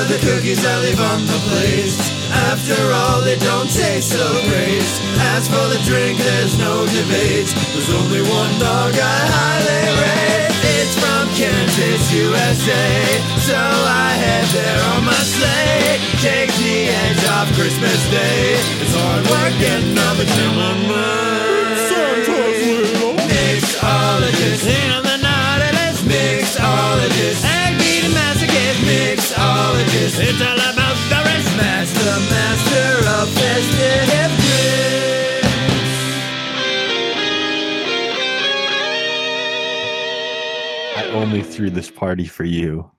of the cookies I leave on the place. After all, they don't taste so great. As for the drink, there's no debate. There's only one dog I highly rate. It's from Kansas, USA. So I head there on my sleigh. Take the edge off Christmas Day. It's hard work getting all the Mixologist. And the nautilus. Mixologist. Masochist. Mixologist. It's all about the rest. Master, master of festive drinks. I only threw this party for you.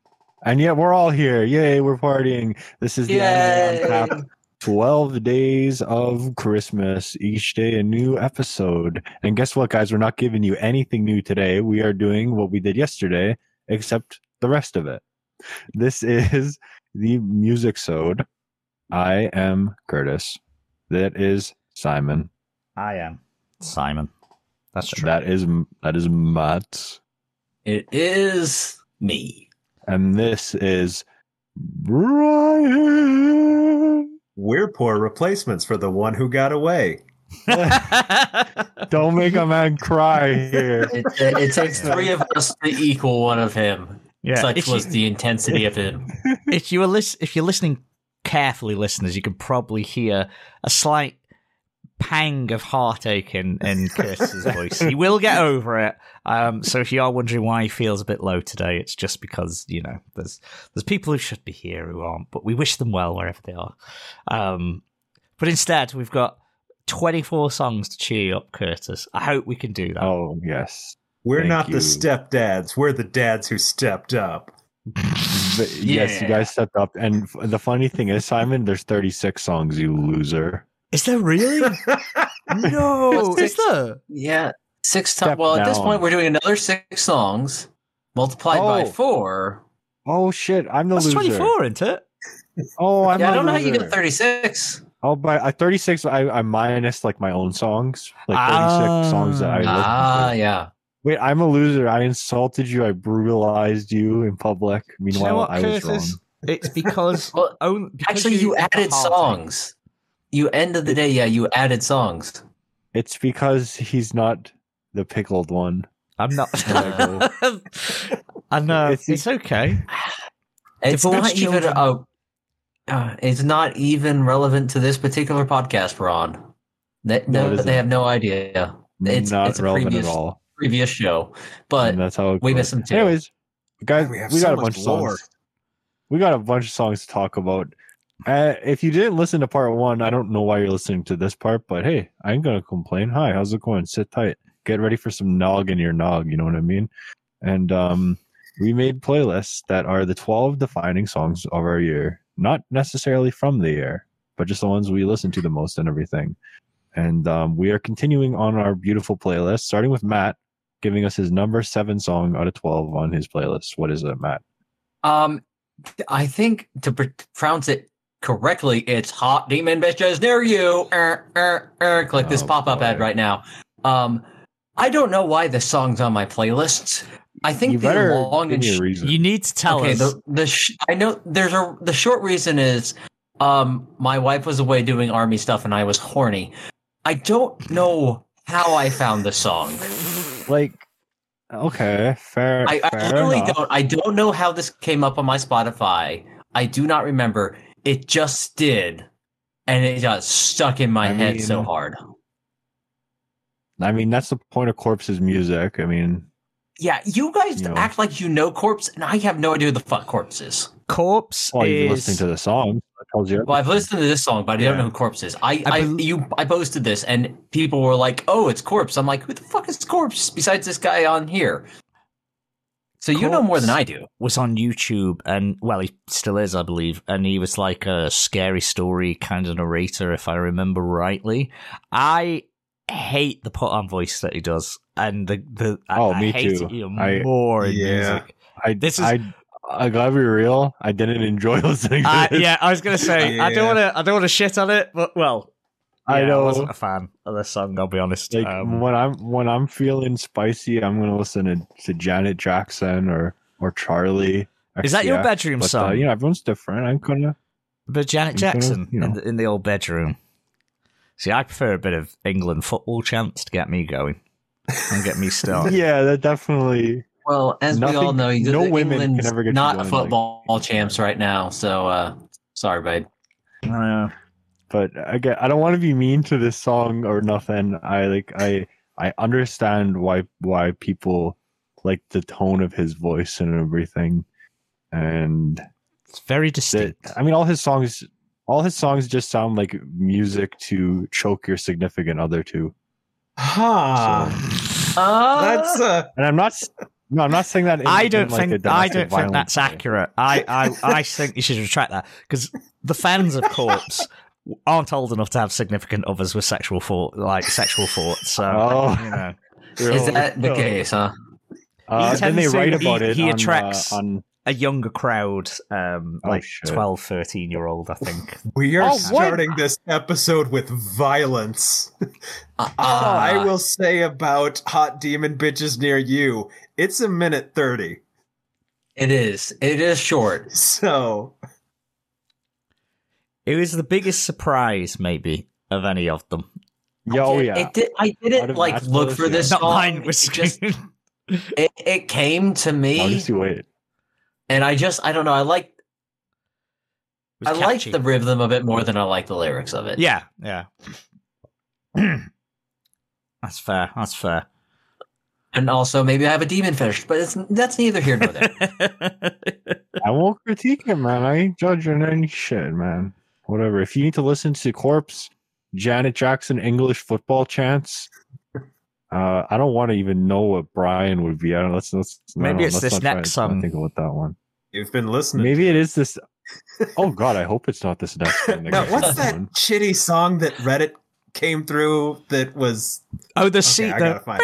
And yet we're all here. Yay, we're partying. This is the Anime on Tap 12 days of Christmas. Each day a new episode. And guess what, guys? We're not giving you anything new today. We are doing what we did yesterday, except the rest of it. This is the music sode. I am Curtis. That is Simon. I am Simon. That's true. That is that is Matt. It is me. And this is Brian. We're poor replacements for the one who got away. Don't make a man cry here. It, it, it takes three of us to equal one of him. Yeah, Such was you- the intensity of it. if you were lis- if you're listening carefully, listeners, you can probably hear a slight pang of heartache in, in Curtis's voice. He will get over it. Um, so if you are wondering why he feels a bit low today, it's just because you know there's there's people who should be here who aren't, but we wish them well wherever they are. Um, but instead, we've got 24 songs to cheer you up, Curtis. I hope we can do that. Oh yes. We're Thank not you. the stepdads. We're the dads who stepped up. But Yes, you guys stepped up. And f- the funny thing is, Simon, there's 36 songs, you loser. Is that really? no, is there? Yeah. Six Step times. Well, at this down. point, we're doing another six songs multiplied by Oh. four. Oh shit, I'm the That's loser. 24, isn't it? Oh, I'm yeah, I don't know how you get 36. Oh, by I 36, I, I minus like my own songs, like 36 songs that I listened Ah, to. yeah. Wait, I'm a loser. I insulted you. I brutalized you in public. Do you Meanwhile, know what, I was Curtis? wrong. It's because, Well, own, because Actually, you have added heartache. songs. You end of the day, yeah, you added songs. It's because he's not the pickled one. I'm not. There and uh, It's- it's, okay. It's Divorced not even children. a. Uh, it's not even relevant to this particular podcast we're on. They, No, no, they have no idea. It's, not it's relevant previous, at all. Previous show, but and that's how we goes. miss them too. Anyways, guys, We we, have got a much bunch of songs. We got a bunch of songs to talk about. Uh, if you didn't listen to part one, I don't know why you're listening to this part, but hey, I ain't gonna complain. Hi, how's it going? Sit tight. Get ready for some nog in your nog. You know what I mean? And um, we made playlists that are the 12 defining songs of our year, not necessarily from the year, but just the ones we listen to the most and everything. And um, we are continuing on our beautiful playlist, starting with Matt giving us his number seven song out of 12 on his playlist. What is it, Matt? Um, I think to pr- pronounce it correctly, it's "Hot Demon Bitches Near You." Er, er, er, click this Oh, pop-up ad right now. Um, I don't know why this song's on my playlist. I think you the long and me sh- reason. You need to tell okay, us. the the sh- I know there's a the short reason is um my wife was away doing army stuff and I was horny. I don't know how I found the song. Like, okay, fair. I, I fair literally enough. don't. I don't know how this came up on my Spotify. I do not remember. It just did, and it got stuck in my I head so hard. I mean, that's the point of Corpse's music. I mean, Yeah, you guys You know. act like you know Corpse, and I have no idea who the fuck Corpse is. Corpse well, you're is. listening to the song. That tells you. Well, I've listened to this song, but I don't Yeah. know who Corpse is. I, I I, bel- you, I posted this, and people were like, "Oh, it's Corpse." I'm like, "Who the fuck is Corpse?" Besides this guy on here. So you know more than I do. was on YouTube and well, he still is, I believe, and he was like a scary story kind of narrator, if I remember rightly. I hate the put on voice that he does, and the the Oh, I me hate too. it even I- more in Yeah. music. I, this is- I, I gotta be real. I didn't enjoy listening to Uh, this. yeah, I was gonna say I don't want to I don't want to shit on it, but well, I know. I wasn't a fan of this song. I'll be honest. Like Um, when I'm when I'm feeling spicy, I'm gonna listen to, to Janet Jackson or or Charlie. Is that your bedroom But uh, song? you know, everyone's different. I'm gonna. But Janet I'm gonna, Jackson you know. in, the, in the old bedroom. See, I prefer a bit of England football chants to get me going and get me started. Yeah, that definitely. Well, as we all know, you- no women can ever get not football like- champs right now. So uh, sorry, babe. Uh, But again, I don't want to be mean to this song or nothing. I like. I I understand why why people like the tone of his voice and everything, and it's very that distinct. I mean, all his songs, all his songs just sound like music to choke your significant other to. Huh. Uh, That's uh And I'm not. S- No, I'm not saying that. In, I don't like, think I domestic don't think that's way. accurate. I, I I think you should retract that because the fans of Corpse aren't old enough to have significant others with sexual thought, like sexual thoughts. So Oh. you know, is that the case, huh? Uh, He then they tends to- write he- about it. he on, uh, attracts- on a younger crowd, um, Oh, like shit. 12, 13 year old, I think. we are Oh, what? starting this episode with violence. Uh, I will say about hot demon bitches near you. It's a minute 30. It is. It is short. So, It was the biggest surprise, maybe, of any of them. yeah, oh yeah. It did, I didn't of like look for this Not song. was It just it, it came to I'll me, just wait. and I just I don't know. I like I like the rhythm of it more than I like the lyrics of it. Yeah, yeah. that's fair. That's fair. And also maybe I have a demon fetish, but it's that's neither here nor there. I won't critique it, man. I ain't judging any shit, man. Whatever. If you need to listen to Corpse, Janet Jackson English football chants, uh, I don't want to even know what Brian would be. I don't. Let's let's. Maybe don't- it's let's this not try next to song. Think about that one. you've been listening. Maybe it is this. Oh God, I hope it's not this next one. now, what's that one. shitty song that Reddit came through that was oh, the Okay, seat. I the gotta find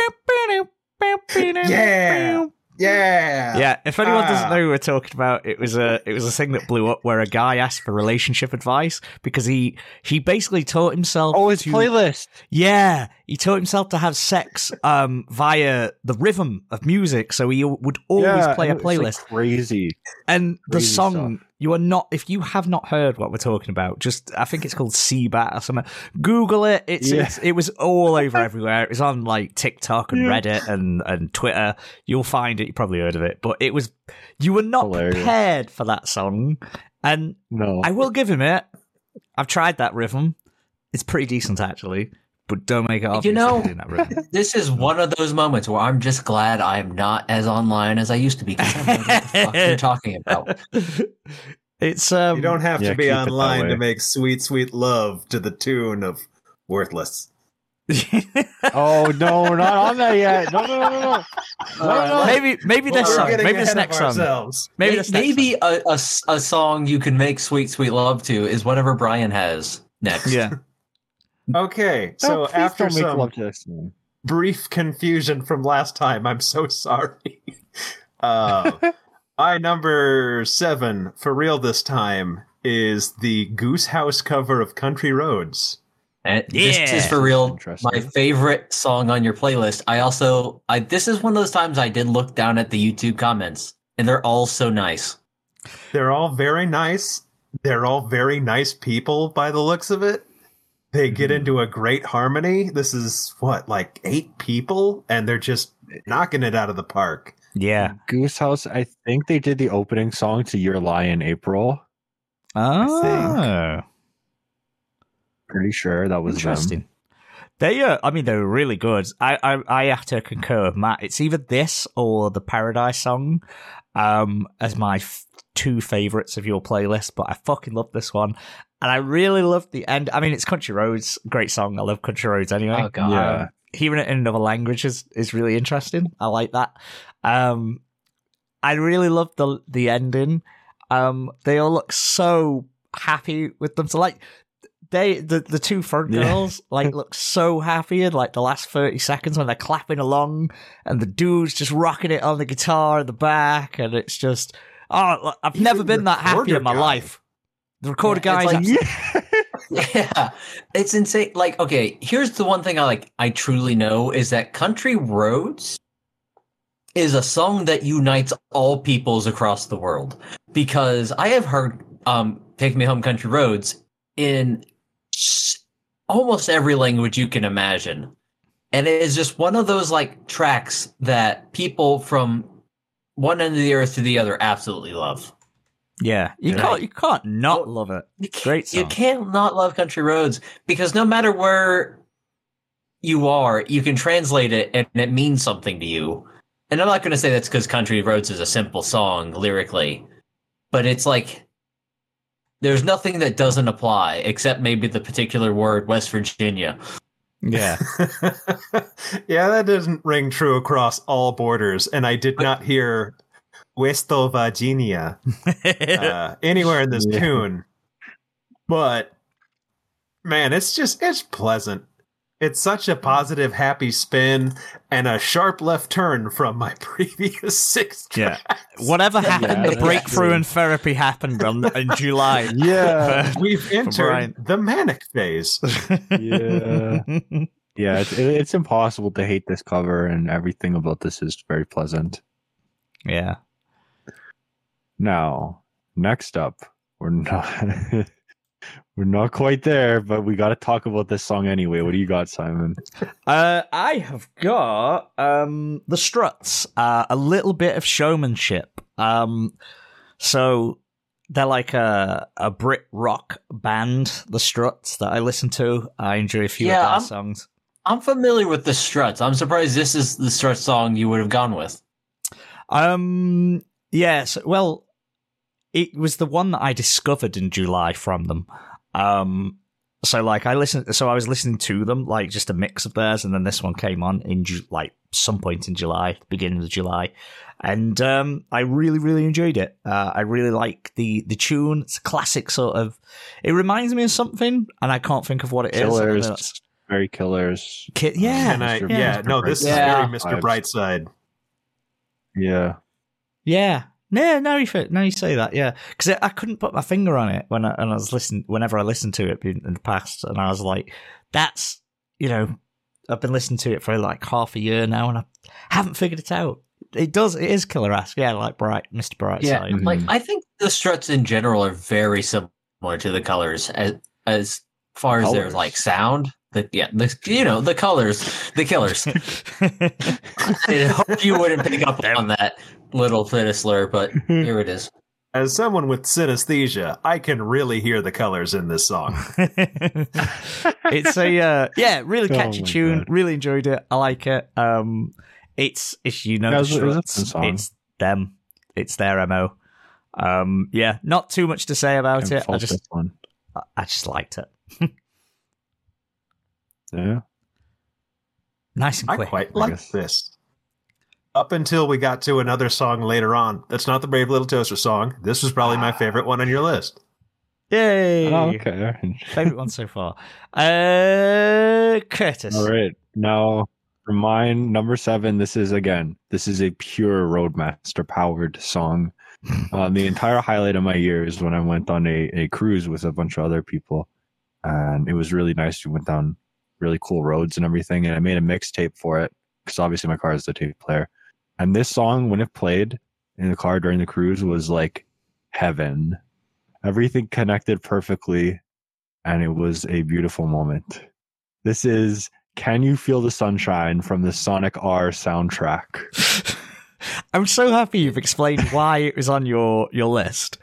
Yeah. Yeah. Yeah, if anyone doesn't Ah. know who we're talking about, it was a it was a thing that blew up where a guy asked for relationship advice because he he basically taught himself. Oh, his to, playlist. Yeah, he taught himself to have sex um via the rhythm of music, so he would always Yeah, play a and it's, like, playlist. crazy. and the crazy song you are not if you have not heard what we're talking about just i think it's called seabat or something. Google it. It's, Yeah. it's it was all over everywhere. It was on like tiktok and Yeah. reddit and and twitter. You'll find it. You probably heard of it. But it was you were not Hilarious. prepared for that song. And No. i will give him it. I've tried that rhythm. It's pretty decent actually but don't make it obvious know- I'm that rhythm. This is one of those moments where I'm just glad I'm not as online as I used to be. 'cause I don't what the you're talking about. it's um You don't have Yeah, to be keep it that online to make sweet, sweet love to the tune of Worthless. oh no, not on that yet. No, no, no, no, no. no, no. maybe maybe this We're song maybe this next song ourselves. maybe this next maybe song. a, a s- a song you can make sweet, sweet love to is whatever Brian has next. yeah Okay, so please after don't some love to this brief confusion from last time, I'm so sorry. uh, my number seven, for real this time, is the Goose House cover of Country Roads. And this Yeah. is for real my favorite song on your playlist. I also I this is one of those times I did look down at the YouTube comments and they're all so nice. They're all very nice. They're all very nice people by the looks of it. They get into a great harmony. This is what, like eight people? And they're just knocking it out of the park. yeah Goose House. I think they did the opening song to "Your Lie" in April. Oh, Pretty sure that was them. interesting. They, uh, I mean, they were really good. I, I, I have to concur with Matt. It's either this or the Paradise song, um, as my f- two favorites of your playlist. But I fucking love this one, and I really love the end. I mean, it's Country Roads, great song. I love Country Roads anyway. Oh god. Yeah. hearing it in another language is, is really interesting. I like that. Um, I really love the the ending. Um, they all look so happy with them. So like they the the two front Yeah. girls like look so happy in like the last thirty seconds when they're clapping along, and the dude's just rocking it on the guitar in the back, and it's just oh, I've Even never been that happy in my guy. life. The recorder Yeah, guys, it's abs- Yeah. It's insane. Like, okay, here's the one thing I like I truly know is that Country Roads is a song that unites all peoples across the world because I have heard um, "Take Me Home, Country Roads" in almost every language you can imagine, and it is just one of those like tracks that people from one end of the earth to the other absolutely love. Yeah, you Yeah. can't you can't not Oh, love it. You can't, Great You can't not love Country Roads because no matter where you are, you can translate it and it means something to you. And I'm not going to say that's because Country Roads is a simple song lyrically, but it's like there's nothing that doesn't apply except maybe the particular word West Virginia. Yeah, yeah, that doesn't ring true across all borders, and I did not hear West Virginia uh, anywhere in this Yeah. tune. But man, it's just it's pleasant. It's such a positive, happy spin and a sharp left turn from my previous six Yeah. whatever happened, Yeah, the breakthrough that's in therapy happened on, in July. Yeah. We've entered the manic phase. Yeah. Yeah, it's, it- it's impossible to hate this cover, and everything about this is very pleasant. yeah. Now, next up, we're not we're not quite there, but we got to talk about this song anyway. What do you got, Simon? Uh, I have got um, the Struts. Uh, a little bit of showmanship. Um, so they're like a a Brit rock band, the Struts, that I listen to. I enjoy a few Yeah, of their I'm- songs. I'm familiar with the Struts. I'm surprised this is the Struts song you would have gone with. Um, yes. Well, it was the one that I discovered in July from them. Um, so like I listened, so I was listening to them, like just a mix of theirs, and then this one came on in Ju- like some point in July, beginning of July, and um, I really, really enjoyed it. Uh, I really like the the tune. It's a classic sort of. It reminds me of something, and I can't think of what it is. Killers, very killers. Ki- yeah, and I, Mr. yeah, Mr. no, this Yeah. is very Mr. Brightside. Yeah, Yeah. No, now you. Now you say that, yeah, because I, I couldn't put my finger on it when I, when I was listening. Whenever I listened to it in, in the past, and I was like, "That's you know, I've been listening to it for like half a year now, and I haven't figured it out." It does. It is killer ass. Yeah, like bright, Mr. Brightside. Yeah, Mhm. like I think the Struts in general are very similar to the Colors as as far as their Colors. like sound. The, yeah, the, you know the colors, the Killers. I hope you wouldn't pick up on that little bit of slur, but here it is. As someone with synesthesia, I can really hear the colors in this song. it's a uh, yeah, really Oh catchy my tune. God. Really enjoyed it. I like it. Um, it's it's you know Yeah, the it was- it was a Struts. It's them. It's their mo. Um, yeah, not too much to say about it. I just one. I- I just liked it. Yeah, Nice and quick. I quick. quite like this. Up until we got to another song later on. That's not the Brave Little Toaster song. This was probably my favorite one on your list. Yay! Oh, okay. Favorite one so far. Uh, Curtis. All right. Now, for mine, number seven, this is again, this is a pure Roadmaster powered song. um, the entire highlight of my year is when I went on a, a cruise with a bunch of other people. And it was really nice. We went down really cool roads and everything. And I made a mixtape for it because obviously my car is the tape player. And this song, when it played in the car during the cruise, was like heaven. Everything connected perfectly. And it was a beautiful moment. This is Can You Feel the Sunshine from the Sonic R soundtrack. I'm so happy you've explained why it was on your your list,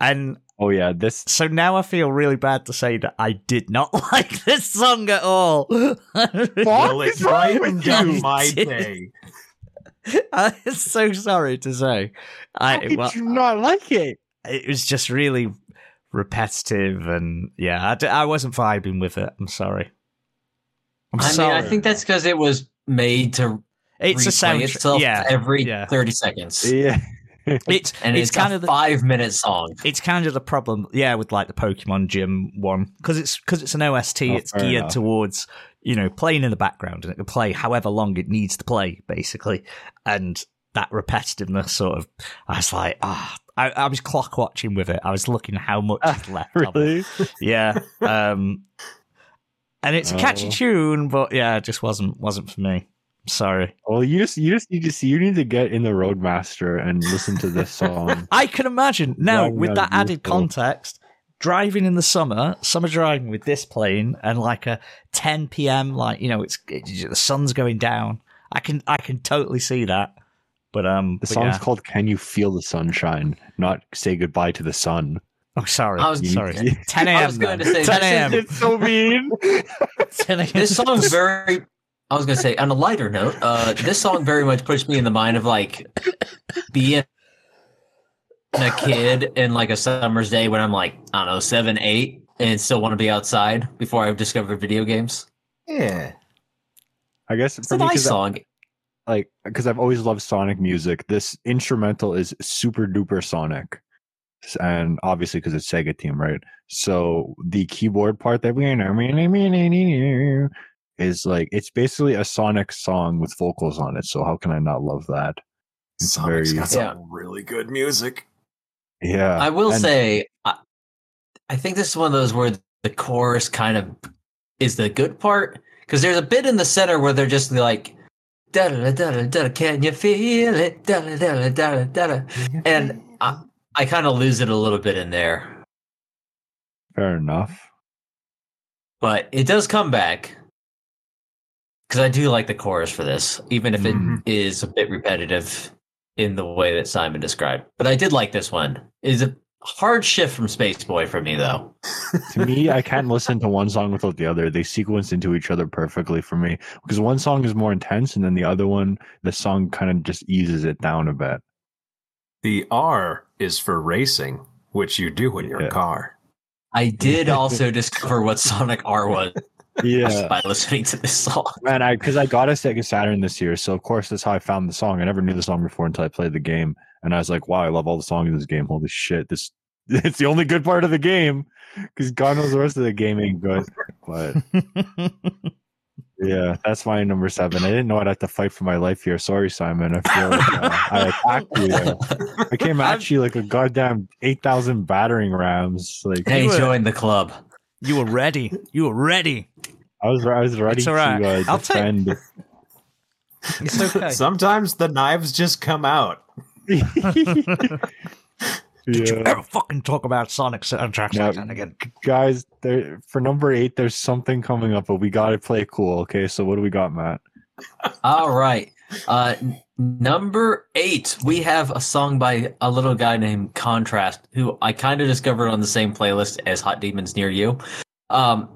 and Oh yeah, this so now I feel really bad to say that I did not like this song at all. Well, it is wrong brightened with you? my Did- day. I'm so sorry to say. how I, could well, you not like it? it was just really repetitive, and yeah, I, d- I wasn't vibing with it. I'm sorry. I'm I mean. I think that's because it was made to it's a replay itself Yeah, every yeah. 30 seconds. Yeah. it's And it's, it's, kind a of the, five minute song. it's kind of the problem, yeah, with like the Pokemon Gym one because it's because it's an OST. Oh, it's geared enough. towards you know playing in the background, and it can play however long it needs to play, basically. And that repetitiveness, sort of, I was like, ah, I, I was clock watching with it. I was looking how much is left. really? Yeah. Um, and it's a catchy Oh. tune, but yeah, it just wasn't wasn't for me. Sorry. Well, you just you just need to see. You need to get in the Roadmaster and listen to this song. I can imagine now with that added context, driving in the summer, summer driving with this plane, and like a 10 p.m. like you know it's it, the sun's going down. I can I can totally see that. But um, The but song's yeah. called "Can You Feel the Sunshine," not "Say Goodbye to the Sun." oh sorry, I was- sorry. You- 10 I a.m. was going to say 10 a.m. it's so mean. 10 a.m. This song's very. I was gonna say, on a lighter note, uh, this song very much puts me in the mind of like being a kid in like a summer's day when I'm like I don't know seven, eight, and still want to be outside before I've discovered video games. Yeah. I guess It's for a me, nice 'cause I- song. like because I've always loved Sonic music. This instrumental is super duper Sonic, and obviously because it's Sega team, right? So the keyboard part that we are is like it's basically a Sonic song with vocals on it. So how can I not love that? It's Sonic's very- got some Yeah. really good music. Yeah, I will and- say, I, I think this is one of those where the chorus kind of is the good part because there's a bit in the center where they're just like, da da da da. Can you feel it? Da da da da da. And I, I kind of lose it a little bit in there, fair enough. but it does come back because I do like the chorus for this, even if it Mhm. is a bit repetitive in the way that Simon described. But I did like this one. It's a hard shift from Space Boy for me, though. to me, I can't listen to one song without the other. They sequence into each other perfectly for me because one song is more intense, and then the other one, the song kind of just eases it down a bit. The R is for racing, which you do in your Yeah. car. I did also discover what Sonic R was Yeah, by listening to this song. man. I because I got a Sega Saturn this year, so of course that's how I found the song. I never knew the song before until I played the game, and I was like, "Wow, I love all the songs in this game. Holy shit, this it's the only good part of the game." Because God knows the rest of the game ain't good. But yeah, that's my number seven. I didn't know I'd have to fight for my life here. Sorry, Simon. I feel like uh, I attacked you. I came at you like a goddamn eight thousand battering rams. Like Hey, join the club. you were ready. You were ready. I was, I was ready It's all right. to uh, I'll take- defend. It's okay. Sometimes the knives just come out. Did you ever fucking talk about Sonic soundtracks Yeah. like again? Guys, there for number eight, there's something coming up, but we gotta play cool. Okay, so what do we got, Matt? All right. Uh, number eight, we have a song by a little guy named Contrast, who I kind of discovered on the same playlist as Hot Demons Near You. Um,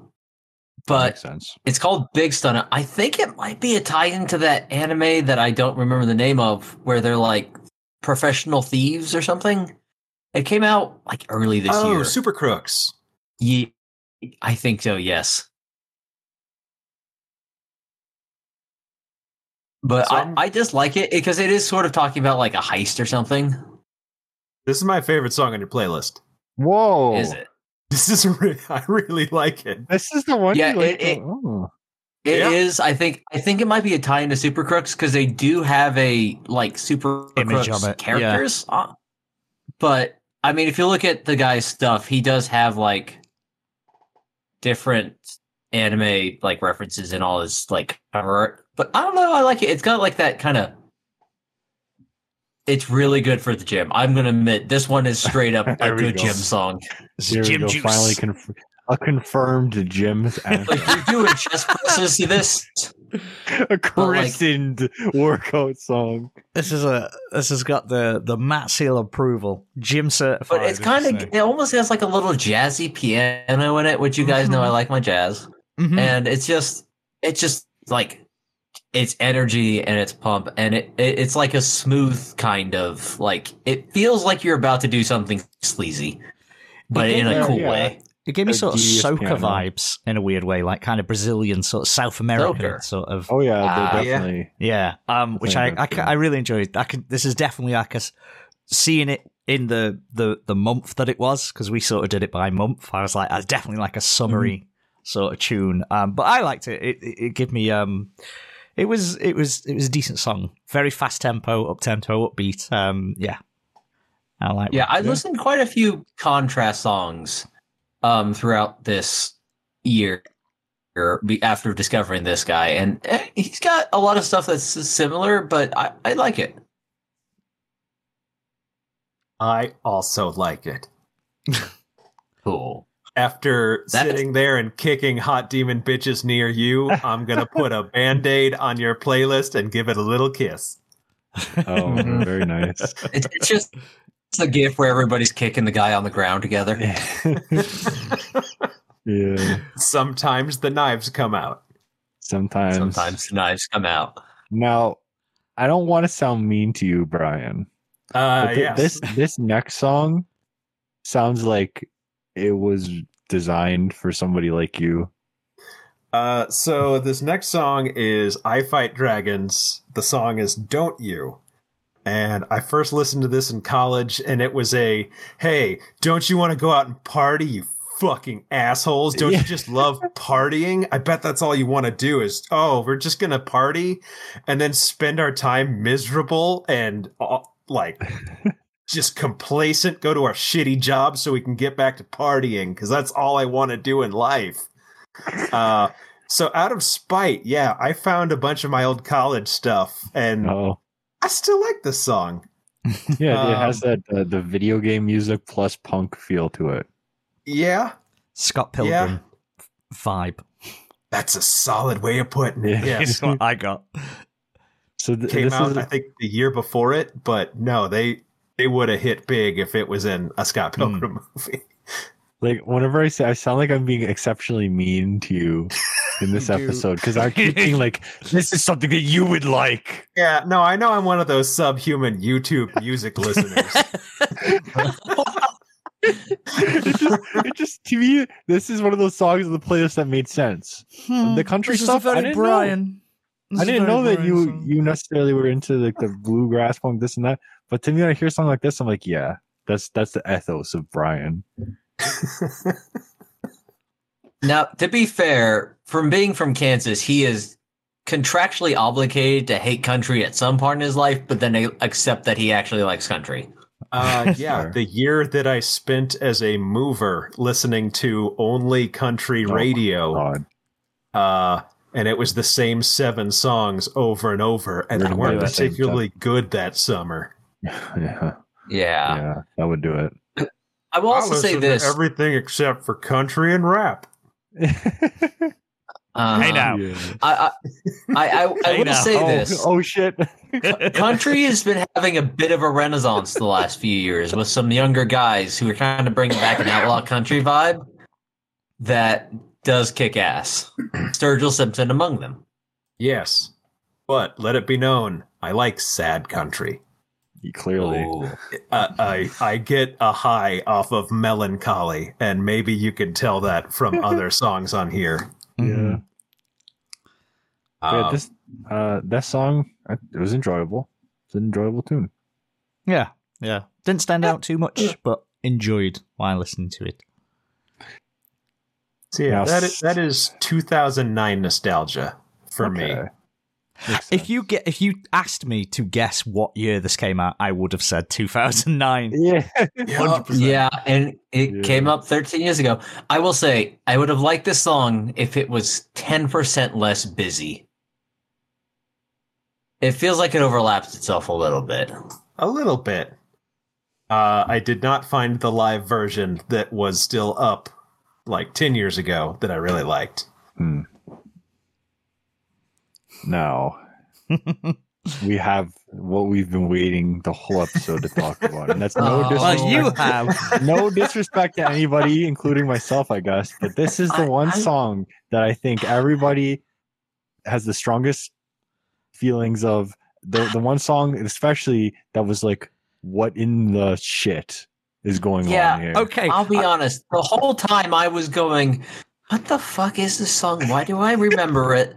but Makes sense. It's called Big Stunner. I think it might be a tie into that anime that I don't remember the name of, where they're like professional thieves or something. It came out like early this oh, year. Oh, Super Crooks. Ye- I think so, yes. But So I, I'm- I just like it because it is sort of talking about like a heist or something. This is my favorite song on your playlist. Whoa! Is it? This is re- I really like it. This is the one. Yeah, you like it- it- the- oh. It Yeah. is. I think. I think it might be a tie into Super Crooks because they do have a like Super Image Crooks of it, yeah. characters. Uh, but I mean, if you look at the guy's stuff, he does have like different anime like references in all his like cover art. But I don't know. I like it. It's got like that kind of. It's really good for the gym. I'm gonna admit this one is straight up a good go. gym song. This Here is we gym go. Juice. Finally, conf- a confirmed gym's Like you're doing chest presses. See this? a christened workout song. This is a this has got the the Matt seal approval, gym certified. But it's kind of it almost has like a little jazzy piano in it, which you guys know I like my jazz. Mhm. And it's just it's just like it's energy and it's pump and it, it it's like a smooth kind of like it feels like you're about to do something sleazy. But in a cool yeah. way. It gave me sort of devious soca piano. vibes in a weird way, like kind of Brazilian, sort of South American Soca. sort of. Oh yeah, Ah, they're yeah. definitely. Yeah, um, which I, I, that's ca- good. I really enjoyed. I can. This is definitely like us seeing it in the the the month that it was because we sort of did it by month. I was like, I was definitely like a summary sort of tune. Um, but I liked it. It it, it gave me um, it was it was it was a decent song. Very fast tempo, up tempo, upbeat. Um, yeah, I like. Yeah. I listened to quite a few contrast songs um throughout this year. after discovering this guy, and eh, he's got a lot of stuff that's similar, but I, I like it. I also like it. Cool. After That is- sitting there and kicking hot demon bitches near you, I'm gonna put a band-aid on your playlist and give it a little kiss. Oh, Mhm. very nice. It's, it's just it's a gif where everybody's kicking the guy on the ground together. yeah. Sometimes the knives come out. Sometimes. Sometimes the knives come out. Now, I don't want to sound mean to you, Brian. Uh, But thi- yes. this this next song sounds like it was designed for somebody like you. Uh, so this next song is "I Fight Dragons." The song is "Don't You," and I first listened to this in college, and it was a "Hey, don't you want to go out and party, you fucking assholes? Don't Yeah. you just love partying? I bet that's all you want to do is oh, we're just gonna party, and then spend our time miserable and uh, like." Just complacent, go to our shitty jobs so we can get back to partying because that's all I want to do in life. Uh, so out of spite, yeah, I found a bunch of my old college stuff, and Oh, I still like this song. yeah, it has Um, that uh, the video game music plus punk feel to it. Yeah, Scott Pilgrim vibe. that's a solid way of putting it. Yeah. Yes, what I got. So th- came this out is I think the year before it, but no, they they would have hit big if it was in a Scott Hmm. Pilgrim movie. like whenever I say I sound like I'm being exceptionally mean to you in this You episode because I keep being like, "This is something that you would like." Yeah, no, I know I'm one of those subhuman YouTube music listeners. it just, it just to me, this is one of those songs on the playlist that made sense. The country This stuff, a I very didn't. Brian. This I didn't know that Brian you song. you necessarily were into like the bluegrass punk, this and that. But to me, when I hear something like this, I'm like, yeah, that's that's the ethos of Brian. Now, to be fair, from being from Kansas, he is contractually obligated to hate country at some part in his life, but then they accept that he actually likes country. Uh, yeah, Sure. the year that I spent as a mover listening to only country Oh, radio. God. uh, and it was the same seven songs over and over, and they weren't particularly good that summer. yeah, Yeah. yeah, that would do it. I will also say this. everything except for country and rap. uh, Hey now. Yeah. I, I, I, I, I Hey will say oh, this. oh shit! Country has been having a bit of a renaissance the last few years with some younger guys who are trying to bring back an outlaw country vibe that does kick ass. Sturgill Simpson among them. Yes, but let it be known, I like sad country. Clearly, Ooh. Uh, I I get a high off of melancholy, and maybe you could tell that from other songs on here. Yeah. yeah, Um, this uh, that song uh, it was enjoyable. It's an enjoyable tune. Yeah, yeah. Didn't stand out too much, but enjoyed while listening to it. so yeah, Now, that is, that is 2009 nostalgia for me. Okay. Makes If you get, if you asked me to guess what year this came out, I would have said 2009. yeah, Yeah, and it Yeah. came up 13 years ago. I will say, I would have liked this song if it was 10% less busy. It feels like it overlaps itself a little bit. A little bit. Uh, I did not find the live version that was still up like 10 years ago that I really liked. Hmm. Now we have what we've been waiting the whole episode to talk about, and that's no Oh. disrespect. Well, you have. no disrespect to anybody, including myself, I guess. But this is the I- one I- song that I think everybody has the strongest feelings of. The the one song, especially that was like, "What in the shit is going Yeah, on here?" Okay. I'll be honest, the whole time I was going, What the fuck is this song? Why do I remember it?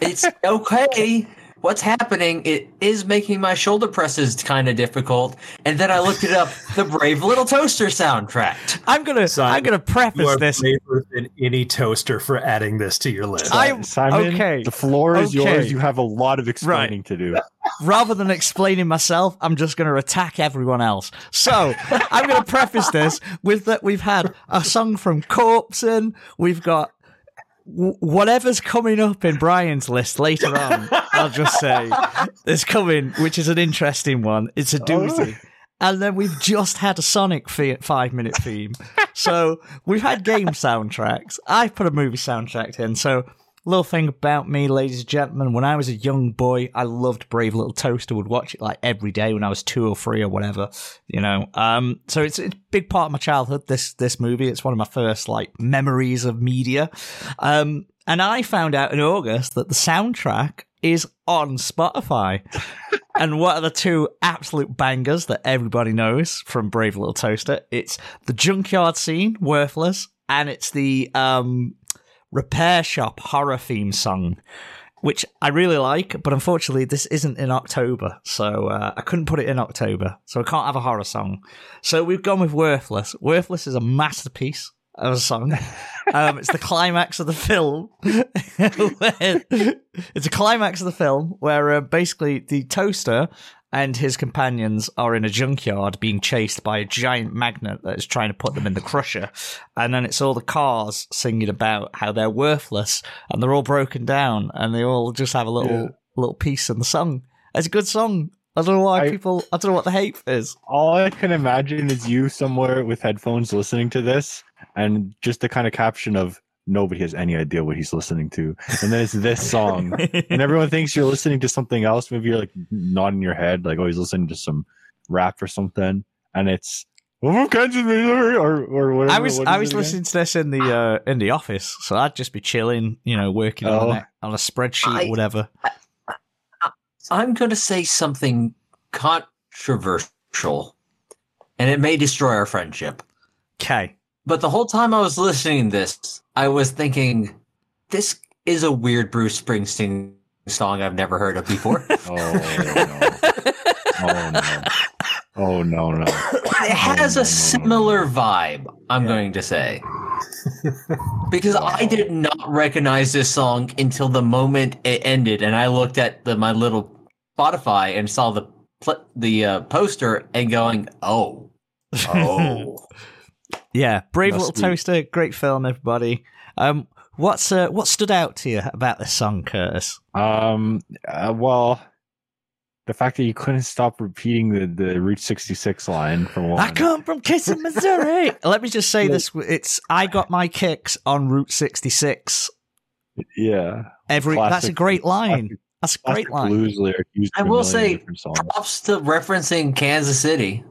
It's okay. What's happening? It is making my shoulder presses kind of difficult. And then I looked it up the Brave Little Toaster soundtrack. I'm gonna. Simon, I'm gonna You preface are this. braver than any toaster for adding this to your list. I- Simon, okay, the floor is okay. yours. You have a lot of explaining to do. rather than explaining myself, I'm just going to attack everyone else. So I'm going to preface this with that we've had a song from Corpsen, we've got w- whatever's coming up in Brian's list later on, I'll just say is coming, which is an interesting one. It's a oh. doozy. And then we've just had a Sonic five minute theme. So we've had game soundtracks. I've put a movie soundtrack in. So little thing about me, ladies and gentlemen, when I was a young boy, I loved Brave Little Toaster. Would watch it like every day when I was two or three or whatever, you know. Um, so it's, it's a big part of my childhood. This this movie, it's one of my first like memories of media. Um, and I found out in August that the soundtrack is on Spotify. and what are the two absolute bangers that everybody knows from Brave Little Toaster? It's the junkyard scene, Worthless, and it's the um, repair shop horror theme song, which I really like, but unfortunately this isn't in October, so uh, I couldn't put it in October, so I can't have a horror song. So we've gone with Worthless. Worthless is a masterpiece of a song. Um, it's the climax of the film. where- it's a climax of the film where uh, basically the toaster and his companions are in a junkyard being chased by a giant magnet that is trying to put them in the crusher. And then it's all the cars singing about how they're worthless and they're all broken down and they all just have a little Yeah. little piece in the song. It's a good song. I don't know why I- people. I don't know what the hate is. All I can imagine is you somewhere with headphones listening to this, and just the kind of caption of nobody has any idea what he's listening to, and then it's this song, and everyone thinks you're listening to something else. Maybe you're like nodding your head, like oh he's listening to some rap or something, and it's or or whatever. I was what I was it again? listening to this in the uh, in the office, so I'd just be chilling, you know, working on, Oh. a, on a spreadsheet I- or whatever. I'm going to say something controversial, and it may destroy our friendship. Okay, But the whole time I was listening to this, I was thinking, this is a weird Bruce Springsteen song I've never heard of before. Oh no! Oh no! Oh no! No! it has no, no, no, a similar vibe, I'm Yeah. going to say. because I did not recognize this song until the moment it ended, and I looked at the, my little Spotify and saw the the uh, poster and going, "Oh, oh." yeah, Brave Must Little be. Toaster, great film, everybody. Um, what's uh, what stood out to you about this song, Curtis? Um. Uh, well, the fact that you couldn't stop repeating the the Route 66 line from one. I come from Kissing, Missouri. Let me just say this: it's I got my kicks on Route 66. Yeah. Every that's a great line. classic- That's a great line. blues lyric used I will say, different. Props to referencing Kansas City.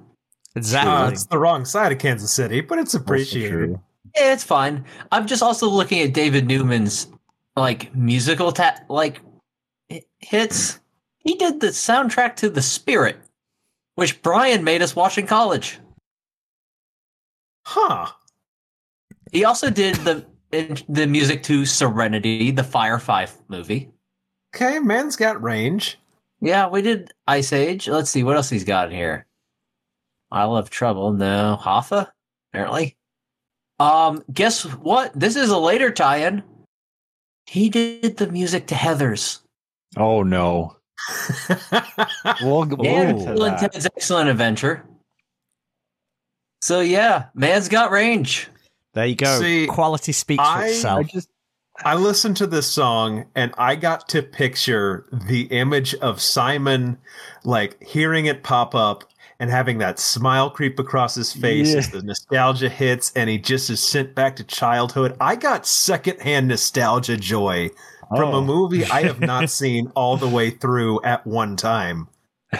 Exactly. Uh, it's the wrong side of Kansas City, but it's appreciated. Yeah, it's fine. I'm just also looking at David Newman's like musical ta- like hits. He did the soundtrack to The Spirit, which Brian made us watch in college. Huh. He also did the the music to Serenity, the Firefly movie. Okay, man's got range. Yeah, we did Ice Age. Let's see what else he's got in here. I love trouble. No, Hoffa, apparently. Um, guess what? This is a later tie-in. He did the music to Heather's. Oh no. We'll, we'll and to that. Ted's Excellent Adventure. So yeah, man's got range. There you go. See, Quality speaks for itself. I just I listened to this song and I got to picture the image of Simon like hearing it pop up and having that smile creep across his face Yeah. as the nostalgia hits and he just is sent back to childhood. I got secondhand nostalgia joy from oh. a movie I have not seen all the way through at one time.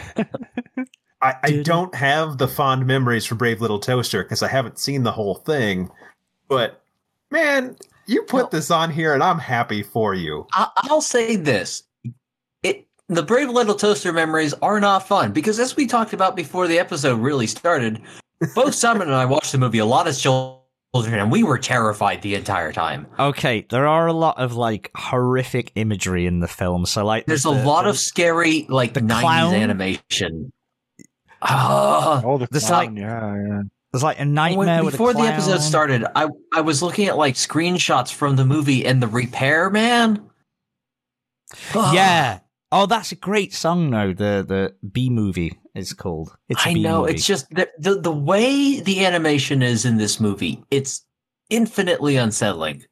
I, I don't have the fond memories for Brave Little Toaster because I haven't seen the whole thing. But man, you put No. this on here and I'm happy for you. I- I'll say this: it the Brave Little Toaster memories are not fun because, as we talked about before the episode really started, both Simon and I watched the movie a lot as children, and we were terrified the entire time. Okay, there are a lot of like horrific imagery in the film. So like, There's a lot the- of scary, like the 90s clown? animation. Ah. Oh, the There's clown, like- yeah, yeah. There's like a When- nightmare with a before the episode started, I I was looking at like screenshots from the movie and the repairman. Ah. Yeah. Oh, that's a great song though. The the B movie is called. It's a I B know. movie. It's just the, the the way the animation is in this movie. It's infinitely unsettling.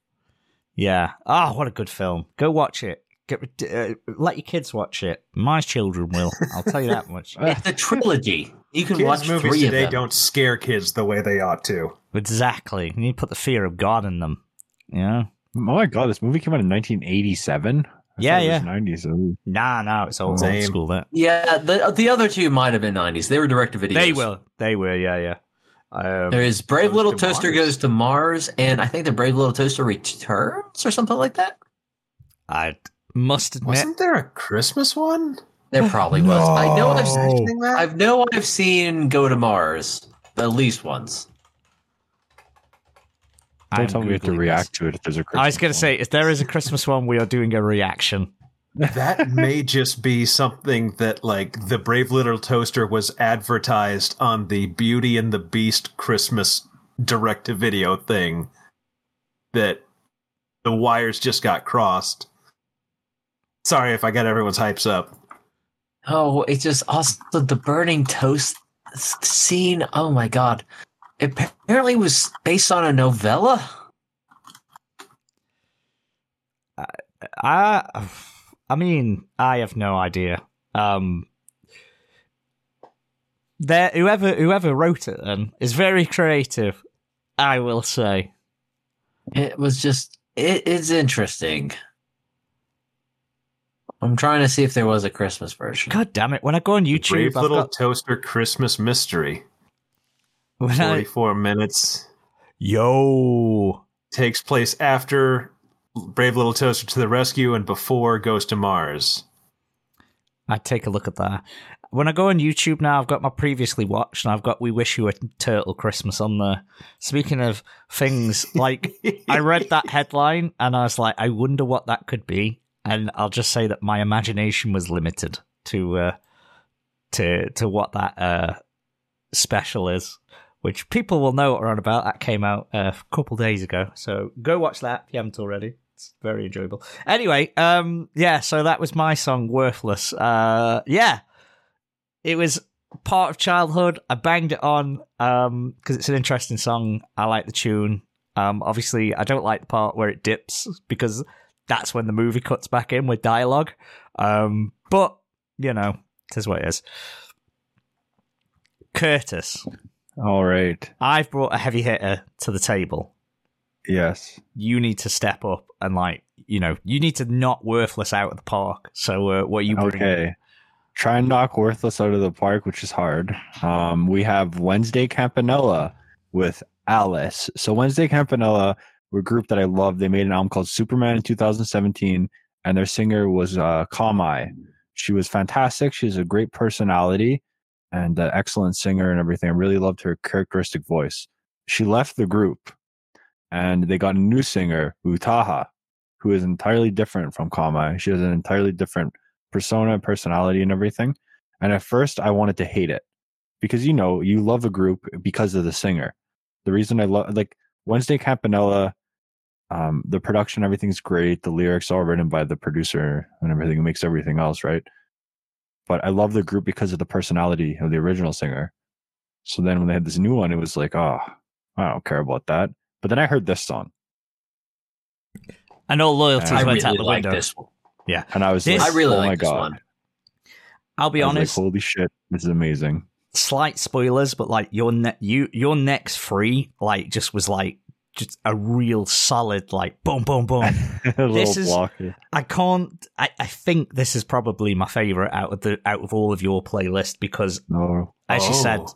Yeah. Oh, what a good film. Go watch it. Get uh, let your kids watch it. My children will. I'll tell you that much. It's a trilogy. You can watch movies three of today them. don't scare kids the way they ought to. exactly. You need to put the fear of God in them. Yeah. Oh my god, this movie came out in 1987. Yeah, yeah. 90s. Oh. Nah, no, it's old, old school. That Yeah, the the other two might have been nineties. They were direct to video. they were. They were. Yeah, yeah. Um, There is Brave Little to Toaster Mars. goes to Mars, and I think the Brave Little Toaster returns or something like that. I must admit, Wasn't there a Christmas one? There probably was. I know I've seen, that? I've know I've seen Go to Mars at least once. Don't I'm tell me we have to react this. to it if there's a Christmas I was going to say, if there is a Christmas one, we are doing a reaction. that may just be something that like the brave little toaster was advertised on the beauty and the beast christmas direct to video thing that the wires just got crossed sorry if i got everyone's hypes up Oh, it's just also the burning toast scene. Oh my god! It apparently was based on a novella. I, I mean, I have no idea. Um, there, whoever whoever wrote it then is very creative. I will say. It was just. It is interesting. I'm trying to see if there was a Christmas version. God damn it! When I go on YouTube, brave I've little got toaster christmas mystery when I, 44 minutes yo. takes place after brave little toaster to the rescue and before goes to mars I'd take a look at that. When I go on YouTube now, I've got my previously watched, and I've got "We Wish You a Turtle Christmas" on there. Speaking of things, like I read that headline, and I was like, I wonder what that could be. And I'll just say that my imagination was limited to uh, to to what that uh, special is, which people will know what we're on about. That came out uh, a couple days ago, so go watch that if you haven't already. It's very enjoyable. Anyway, um, yeah, so that was my song, Worthless. Uh, yeah, it was part of childhood. I banged it on um because it's an interesting song. I like the tune. Um, obviously, I don't like the part where it dips because that's when the movie cuts back in with dialogue. Um, but you know, it is what it is. Curtis, All right. I've brought a heavy hitter to the table. Yes. You need to step up and like, you know, you need to knock worthless out of the park. So, uh, what you bring? Okay. Try and knock Worthless out of the park, which is hard. Um, we have Wednesday Campanella with Alice. So Wednesday Campanella were a group that I love. They made an album called Superman in 2017, and their singer was uh, Kamai. She was fantastic. She has a great personality and an excellent singer and everything. I really loved her characteristic voice. She left the group, and they got a new singer, Utaha, who is entirely different from Kama. She has an entirely different persona, and personality, and everything. And at first, I wanted to hate it because you know you love a group because of the singer. The reason I love like Wednesday Campanella, um, the production, everything's great. The lyrics all written by the producer and everything who makes everything else right. But I love the group because of the personality of the original singer. So then when they had this new one, it was like, oh, I don't care about that. But then I heard this song And all loyalties I I went really out the like window. this one. and I was This- like, I really oh like my this god. one. I'll be I was like, honest. holy shit, this is amazing. slight spoilers, but like your ne- you your next three like just was like just a real solid like boom boom boom. a little This is- block. I can't. I, I think this is probably my favorite out of the out of all of your playlist because, No, as you said, Oh.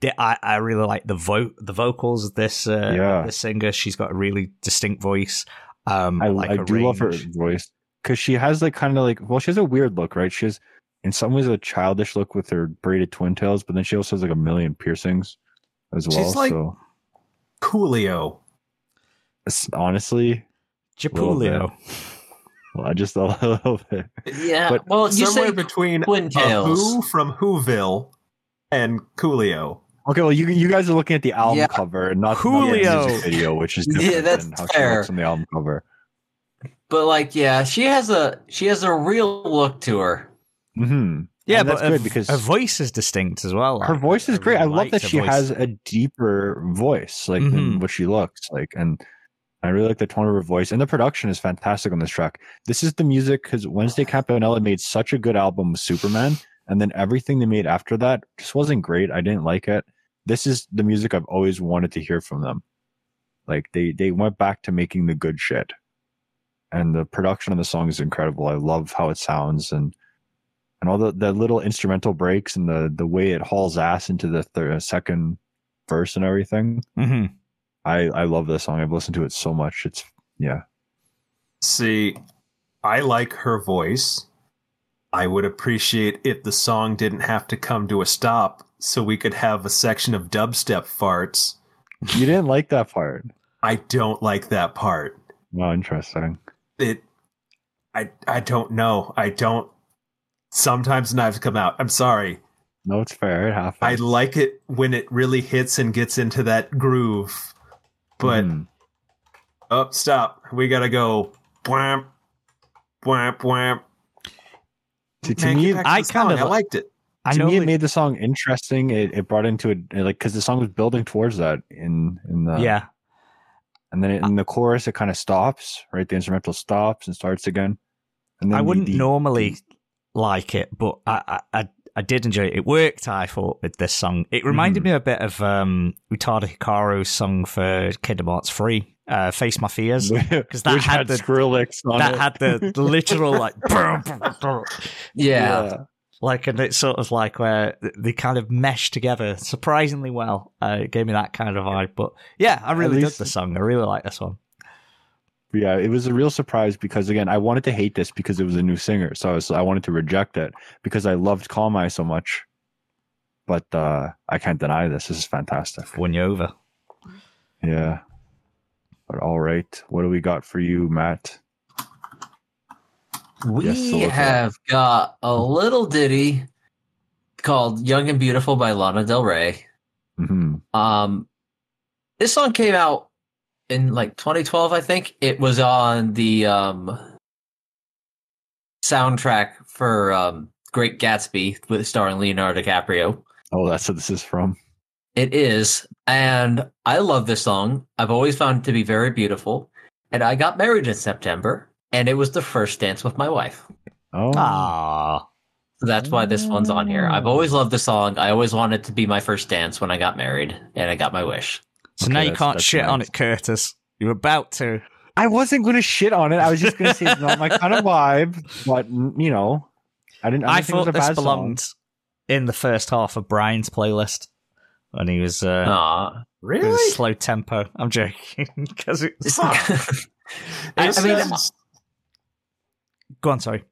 the, I I really like the vo- the vocals of this uh, Yeah. this singer. She's got a really distinct voice. Um, I, like I her do love her voice because she has like kind of like well, she has a weird look, right? She has in some ways a childish look with her braided twin tails, but then she also has like a million piercings as well. She's like- so coolio it's- honestly, Japulio. well, I just a little bit. Yeah. But well, you somewhere say between a Who from Whoville and Coolio. Okay, well, you you guys are looking at the album Yeah. cover and not not the music video, which is Yeah, different that's than how fair. she looks on the album cover. But like, yeah, she has a she has a real look to her. hmm Yeah, And but that's good because her voice is distinct as well. her voice is great. I love that she voice. has a deeper voice, like Mhm. than what she looks like, and I really like the tone of her voice, and the production is fantastic on this track. This is the music because Wednesday Campanella made such a good album with Superman, and then everything they made after that just wasn't great. I didn't like it. This is the music I've always wanted to hear from them. Like they they went back to making the good shit, and the production on the song is incredible. I love how it sounds and and all the, the little instrumental breaks and the the way it hauls ass into the second verse and everything. hmm I I love this song. I've listened to it so much. It's yeah. See, I like her voice. I would appreciate if the song didn't have to come to a stop so we could have a section of dubstep farts. You didn't like that part. I don't like that part. Oh, interesting. It I I don't know. I don't sometimes knives come out. I'm sorry. No, it's fair. It happens. I like it when it really hits and gets into that groove. But Mm. oh, stop. We gotta go. Wham, wham, wham. to, to me, get back to I kind of- I liked it. I to know me, it made the song interesting. It, it brought into it like because the song was building towards that in in the yeah. and then in the chorus it kind of stops. Right, the instrumental stops and starts again. And I wouldn't the- normally like it, but I, I, I, I did enjoy it. It worked, I thought, with this song. It reminded Mhm. me a bit of um, Utada Hikaru's song for Kingdom Hearts 3, uh, Face My Fears. because that had had, the- Skrillex That it. had the, the literal, like, Yeah. like, and it's sort of like where they kind of mesh together surprisingly well. Uh, it gave me that kind of vibe. But yeah, I really least- the song. I really like this one. But yeah, it was a real surprise because again, I wanted to hate this because it was a new singer, so I was I wanted to reject it because I loved Calm Eye so much. But uh I can't deny this. This is fantastic. Won you over. Yeah. But all right, what do we got for you, Matt? We Yes, so up. have got a little ditty called Young and Beautiful by Lana Del Rey. hmm Um, this song came out in like 2012, I think. It was on the um, soundtrack for um, Great Gatsby with starring Leonardo DiCaprio. Oh, that's what this is from. It is, and I love this song. I've always found it to be very beautiful. And I got married in September, and it was the first dance with my wife. Oh, Ah, So that's why this one's on here. I've always loved the song. I always wanted it to be my first dance when I got married, and I got my wish. So Okay, now you can't that's shit on it, Curtis. You're about to. I wasn't going to shit on it. I was just going to say it's not my kind of vibe. But you know, I didn't. I, I didn't think it was thought a this bad belonged song. in the first half of Brian's playlist when he was uh, Aw. it was Really? slow tempo. I'm joking because it's. was. I, I mean, is- Go on, sorry.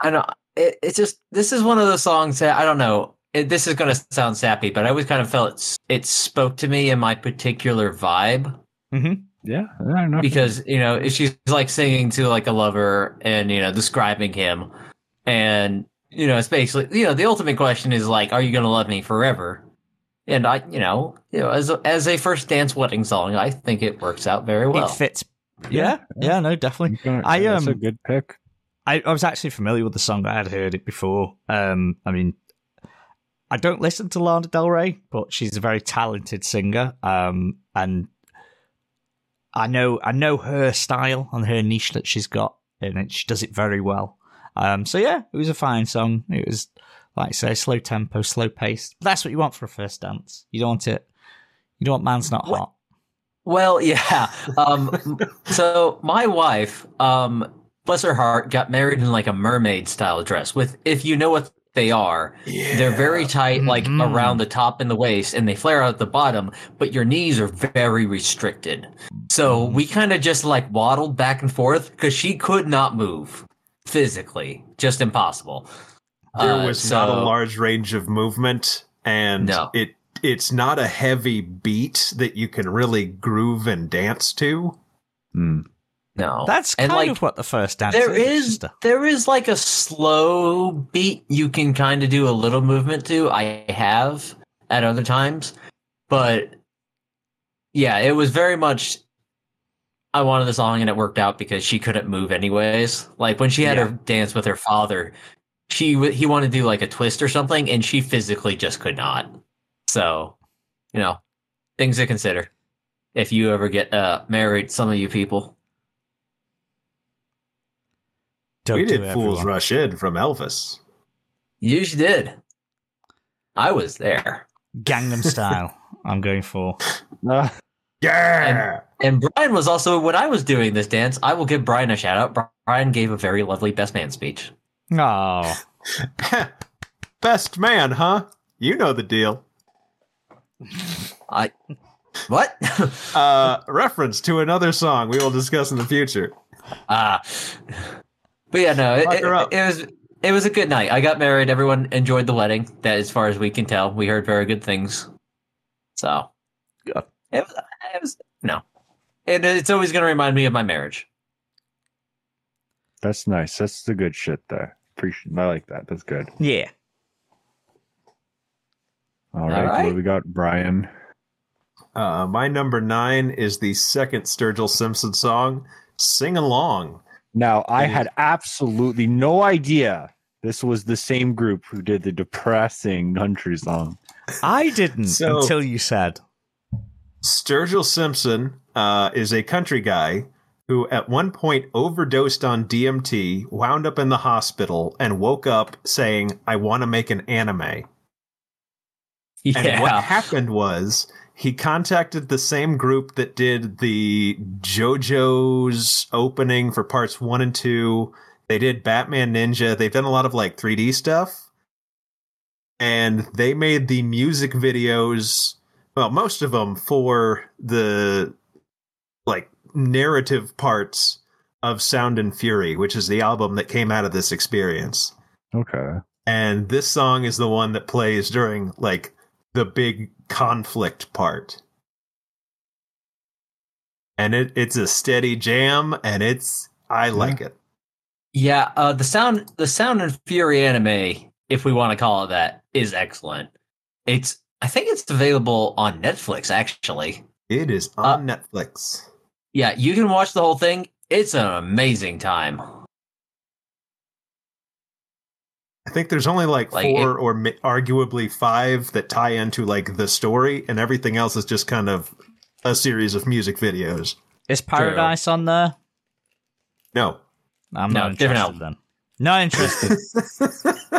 I know it, it's just this is one of those songs that I don't know. It, this is going to sound sappy, but I always kind of felt it, it spoke to me in my particular vibe hmm Yeah, I don't know. because you know she's like singing to like a lover and you know describing him, and you know it's basically you know the ultimate question is like, are you going to love me forever? And I, you know, you know, as a, as a first dance wedding song, I think it works out very well. it fits. Yeah, yeah, no, definitely. You're gonna- I, that's a um, good pick. I, I was actually familiar with the song. I had heard it before. Um, I mean, I don't listen to Lana Del Rey, but she's a very talented singer. Um, and I know I know her style and her niche that she's got, and it, she does it very well. Um, so yeah, it was a fine song. It was like I say, slow tempo, slow pace. That's what you want for a first dance. You don't want it. You don't want man's not hot. Well, yeah. Um, so my wife, um, bless her heart, got married in like a mermaid style dress with, if you know what they are, Yeah. they're very tight, like Mhm. around the top and the waist, and they flare out at the bottom, but your knees are very restricted. So we kind of just like waddled back and forth because she could not move physically, just impossible. There Uh, was not a large range of movement, and No. it it's not a heavy beat that you can really groove and dance to. Hmm. No, That's kind like, of what the first dance There is, is there is like a slow beat you can kind of do a little movement to. I have at other times, but yeah, it was very much. I wanted the song and it worked out because she couldn't move anyways. Like when she had Yeah. her dance with her father, she he wanted to do like a twist or something, and she physically just could not. So, you know, things to consider. if you ever get uh, married, some of you people. Don't we did it, Fools everyone. Rush In from Elvis. You did. I was there. Gangnam Style. I'm going for. Uh, Yeah. And Brian was also, when I was doing this dance, I will give Brian a shout out. Brian gave a very lovely best man speech. Oh, Best man, huh? You know the deal. I. What? Uh, reference to another song we will discuss in the future. Ah. But yeah, no, it, it, it was it was a good night. I got married. Everyone enjoyed the wedding. That, as far as we can tell, we heard very good things. So, Good. It was, it was no, and it's always going to remind me of my marriage. that's nice. That's the good shit there. Appreciate. I like that. That's good. yeah. All right. right. What do we got, Brian? Uh, my number nine is the second Sturgill Simpson song, Sing Along. Now, I had absolutely no idea this was the same group who did the depressing country song. I didn't So- until you said. Sturgill Simpson uh, is a country guy who at one point overdosed on DMT, wound up in the hospital, and woke up saying, I want to make an anime. Yeah, And what happened was he contacted the same group that did the JoJo's opening for parts one and two. They did Batman Ninja. They've done a lot of like 3D stuff. And they made the music videos, well, most of them for the like narrative parts of Sound and Fury, which is the album that came out of this experience Okay. and this song is the one that plays during like the big conflict part and it it's a steady jam and it's i like it yeah. Uh, the sound, the sound and fury anime, if we want to call it that, is excellent. It's, I think it's available on Netflix. Actually, it is on netflix yeah, you can watch the whole thing. It's an amazing time. I think there's only like, Like, four or mi- arguably five that tie into like the story and everything else is just kind of a series of music videos Is Paradise on there? no I'm No, not different interested then. Not interested.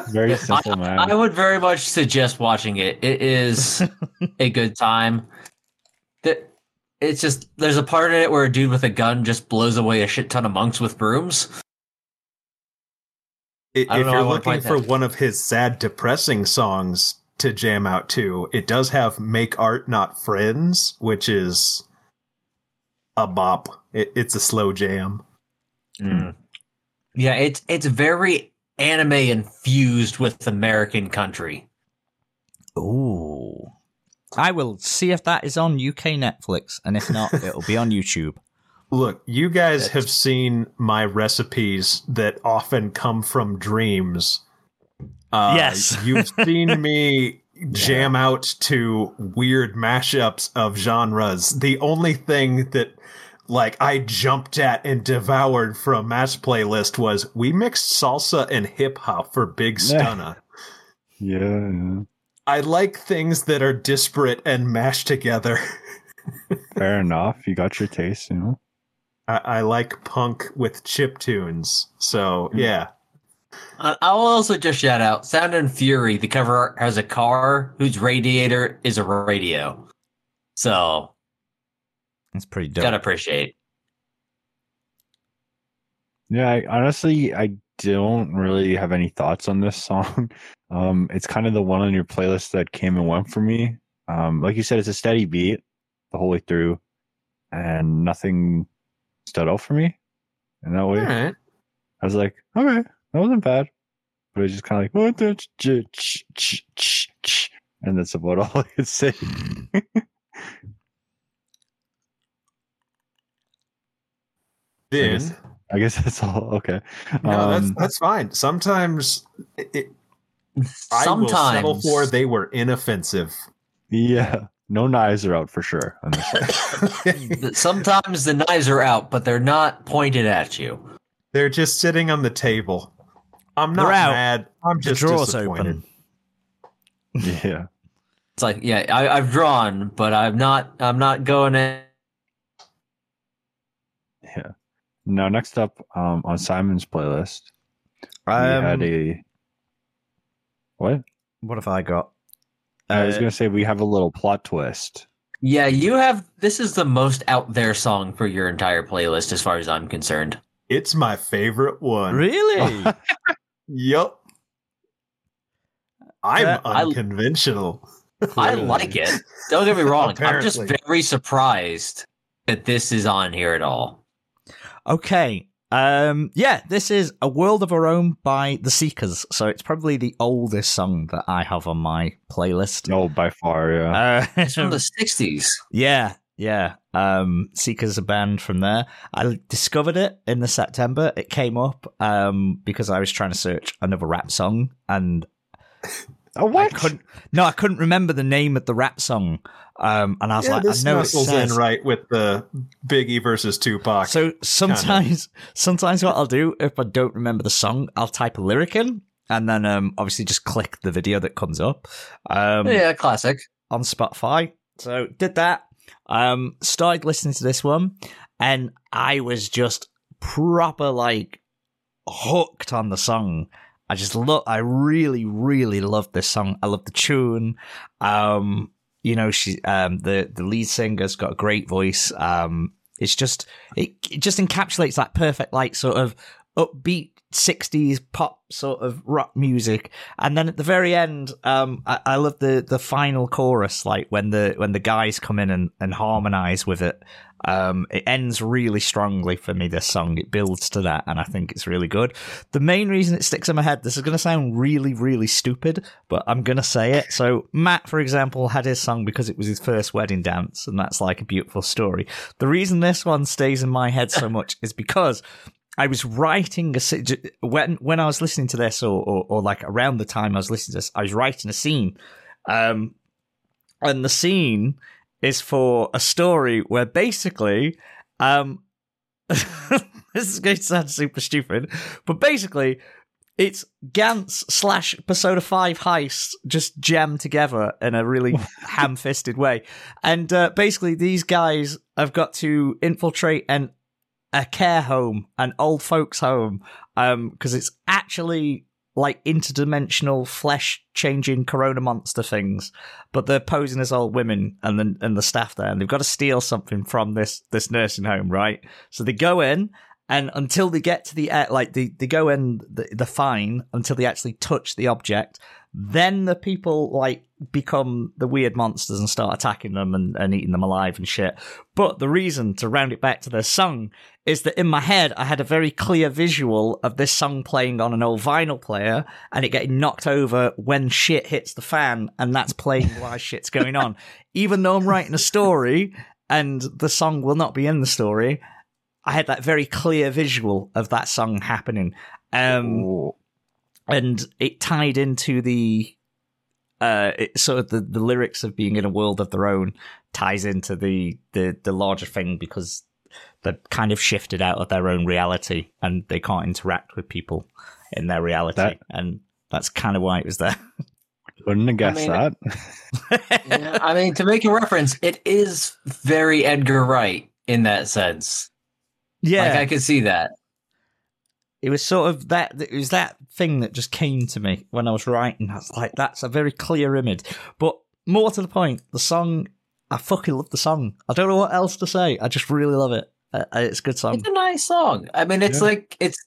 Very simple, man. I would very much suggest watching it. It is a good time. That it's just there's a part in it where a dude with a gun just blows away a shit ton of monks with brooms. I- I if know, you're looking for that. one of his sad, depressing songs to jam out to, it does have "Make Art Not Friends," which is a bop. It, it's a slow jam. Hmm. Yeah, it's it's very anime infused with American country. Ooh. I will see if that is on UK Netflix, and if not, it'll be on YouTube. Look, you guys have seen my recipes that often come from dreams. Uh, Yes. you've seen me jam out to weird mashups of genres. The only thing that like I jumped at and devoured from Matt's playlist was we mixed salsa and hip hop for Big Stunna. yeah, yeah. I like things that are disparate and mashed together. Fair enough. You got your taste, you know. I, I like punk with chip tunes. So yeah. Uh, I'll also just shout out Sound and Fury. The cover art has a car whose radiator is a radio. So that's pretty dope. gotta appreciate. Yeah, I, honestly, I don't really have any thoughts on this song. Um, it's kind of the one on your playlist that came and went for me. Um, like you said, it's a steady beat the whole way through, and nothing stood out for me in that way. All right. I was like, okay, that wasn't bad, but it was just kind of like, what the ch- ch- ch- ch- ch- and that's about all I could say. Then guess- I guess that's all. Okay. no, that's Um, that's fine. Sometimes it, it, I will settle Sometimes for they were inoffensive. yeah, no knives are out for sure. On this sometimes the knives are out, but they're not pointed at you. They're just sitting on the table. I'm not They're out. mad. I'm the just draw's disappointed. open. yeah. It's like, yeah, I, I've drawn, but I'm not. I'm not going in. Yeah. Now, next up um, on Simon's playlist, we had Um, a. What? what have I got? I was Uh, going to say we have a little plot twist. Yeah, you have. This is the most out there song for your entire playlist, as far as I'm concerned. It's my favorite one. really? Yup. I'm Uh, unconventional. I like it. Don't get me wrong. I'm just very surprised that this is on here at all. Okay. Um, yeah, this is A World of Our Own by The Seekers. So it's probably the oldest song that I have on my playlist. No, by far, yeah. Uh, It's from the '60s. yeah, yeah. Um, Seekers a band from there. I discovered it in the September. It came up um, because I was trying to search another rap song and oh, I couldn't. No, I couldn't remember the name of the rap song. Um, and I was yeah, like, this I know it nestles says. in right with the Biggie versus Tupac. So sometimes, sometimes what I'll do if I don't remember the song, I'll type a lyric in, and then um, obviously just click the video that comes up um, Yeah, classic. on Spotify. So did that. Um, started listening to this one, and I was just proper like hooked on the song. I just love. I really, really love this song. I love the tune. Um, you know, she, um, the the lead singer's got a great voice. Um, it's just it, it just encapsulates that perfect like sort of upbeat 60s pop sort of rock music and then at the very end um I, I love the the final chorus like when the when the guys come in and, and harmonize with it um it ends really strongly for me this song. It builds to that and i think it's really good. The main reason it sticks in my head this is going to sound really really stupid but i'm going to say it. So matt for example had his song because it was his first wedding dance and that's like a beautiful story. The reason this one stays in my head so much is because I was writing a when when I was listening to this, or, or or like around the time I was listening to this, I was writing a scene, um, and the scene is for a story where basically, um, this is going to sound super stupid, but basically, it's Gantz slash Persona Five heist just jammed together in a really ham-fisted way, and uh, basically these guys have got to infiltrate and a care home, an old folks home, um, because it's actually like interdimensional flesh changing corona monster things, but they're posing as old women and the and the staff there, and they've got to steal something from this this nursing home, right? So they go in. And until they get to the like, they, they go in the, the fine until they actually touch the object. Then the people like become the weird monsters and start attacking them and, and eating them alive and shit. But the reason to round it back to their song is that in my head I had a very clear visual of this song playing on an old vinyl player and it getting knocked over when shit hits the fan and that's playing while shit's going on. Even though I'm writing a story and the song will not be in the story, I had that very clear visual of that song happening. Um. And it tied into the uh it, sort of the, the lyrics of being in a world of their own ties into the the the larger thing because they're kind of shifted out of their own reality and they can't interact with people in their reality That- and that's kind of why it was there Wouldn't have guessed mean, that. Yeah, I mean, to make a reference, it is very Edgar Wright in that sense. yeah Like I could see that. It was sort of that it was that thing that just came to me when i was writing i was like that's a very clear image but more to the point the song i fucking love the song i don't know what else to say i just really love it uh, it's a good song It's a nice song. I mean, it's Yeah. like it's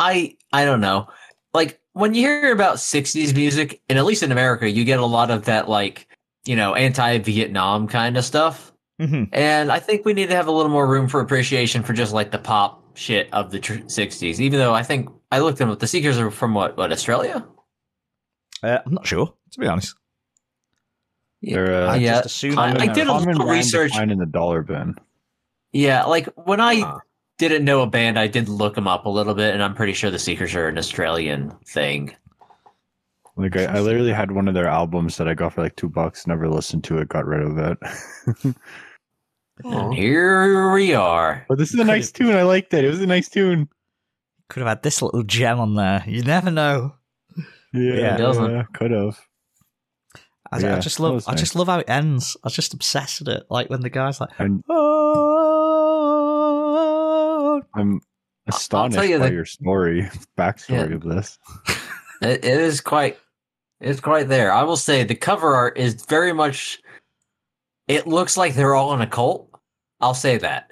I I don't know. Like when you hear about '60s music, and at least in America, you get a lot of that like you know anti-Vietnam kind of stuff. hmm And I think we need to have a little more room for appreciation for just like the pop shit of the tr- '60s. Even though I think I looked them up, the Seekers are from what? What Australia? uh, i'm not sure to be honest They're, uh, i yeah. just assumed I- I did a Common little brand research. defined in the dollar bin. Yeah, like when I Huh. didn't know a band, I did look them up a little bit, and I'm pretty sure the Seekers are an Australian thing. Like I, I literally had one of their albums that I got for like two bucks. Never listened to it. Got rid of it. And here we are. but this is a nice tune. I liked it. It was a nice tune. could have had this little gem on there you never know Yeah, Yeah. Doesn't. yeah could have. I, I just love was i just love how it ends i was just obsessed with it like when the guy's like And "Oh, I'm astonished you by that- your story, backstory Yeah. of this. It, it is quite, it's quite there. I will say the cover art is very much. It looks like they're all in a cult. I'll say that.